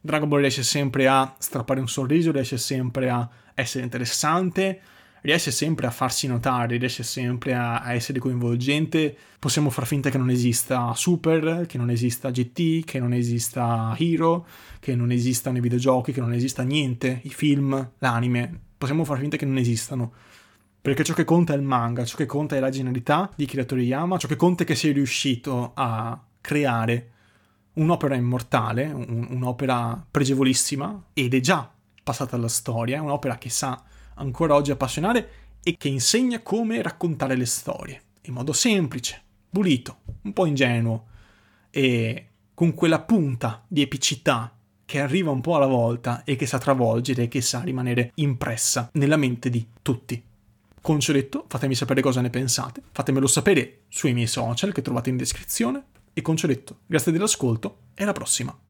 Dragon Ball riesce sempre a strappare un sorriso, riesce sempre a essere interessante, riesce sempre a farsi notare, riesce sempre a, a, essere coinvolgente. Possiamo far finta che non esista Super, che non esista GT, che non esista Hero, che non esistano i videogiochi, che non esista niente, i film, l'anime. Possiamo far finta che non esistano. Perché ciò che conta è il manga, ciò che conta è la genialità di Kira Toriyama, ciò che conta è che sei riuscito a creare un'opera immortale, un, un'opera pregevolissima, ed è già passata alla storia, è un'opera che sa ancora oggi appassionare e che insegna come raccontare le storie, in modo semplice, pulito, un po' ingenuo e con quella punta di epicità che arriva un po' alla volta e che sa travolgere e che sa rimanere impressa nella mente di tutti. Con ciò detto, fatemi sapere cosa ne pensate, fatemelo sapere sui miei social che trovate in descrizione e con ciò detto, grazie dell'ascolto e alla prossima.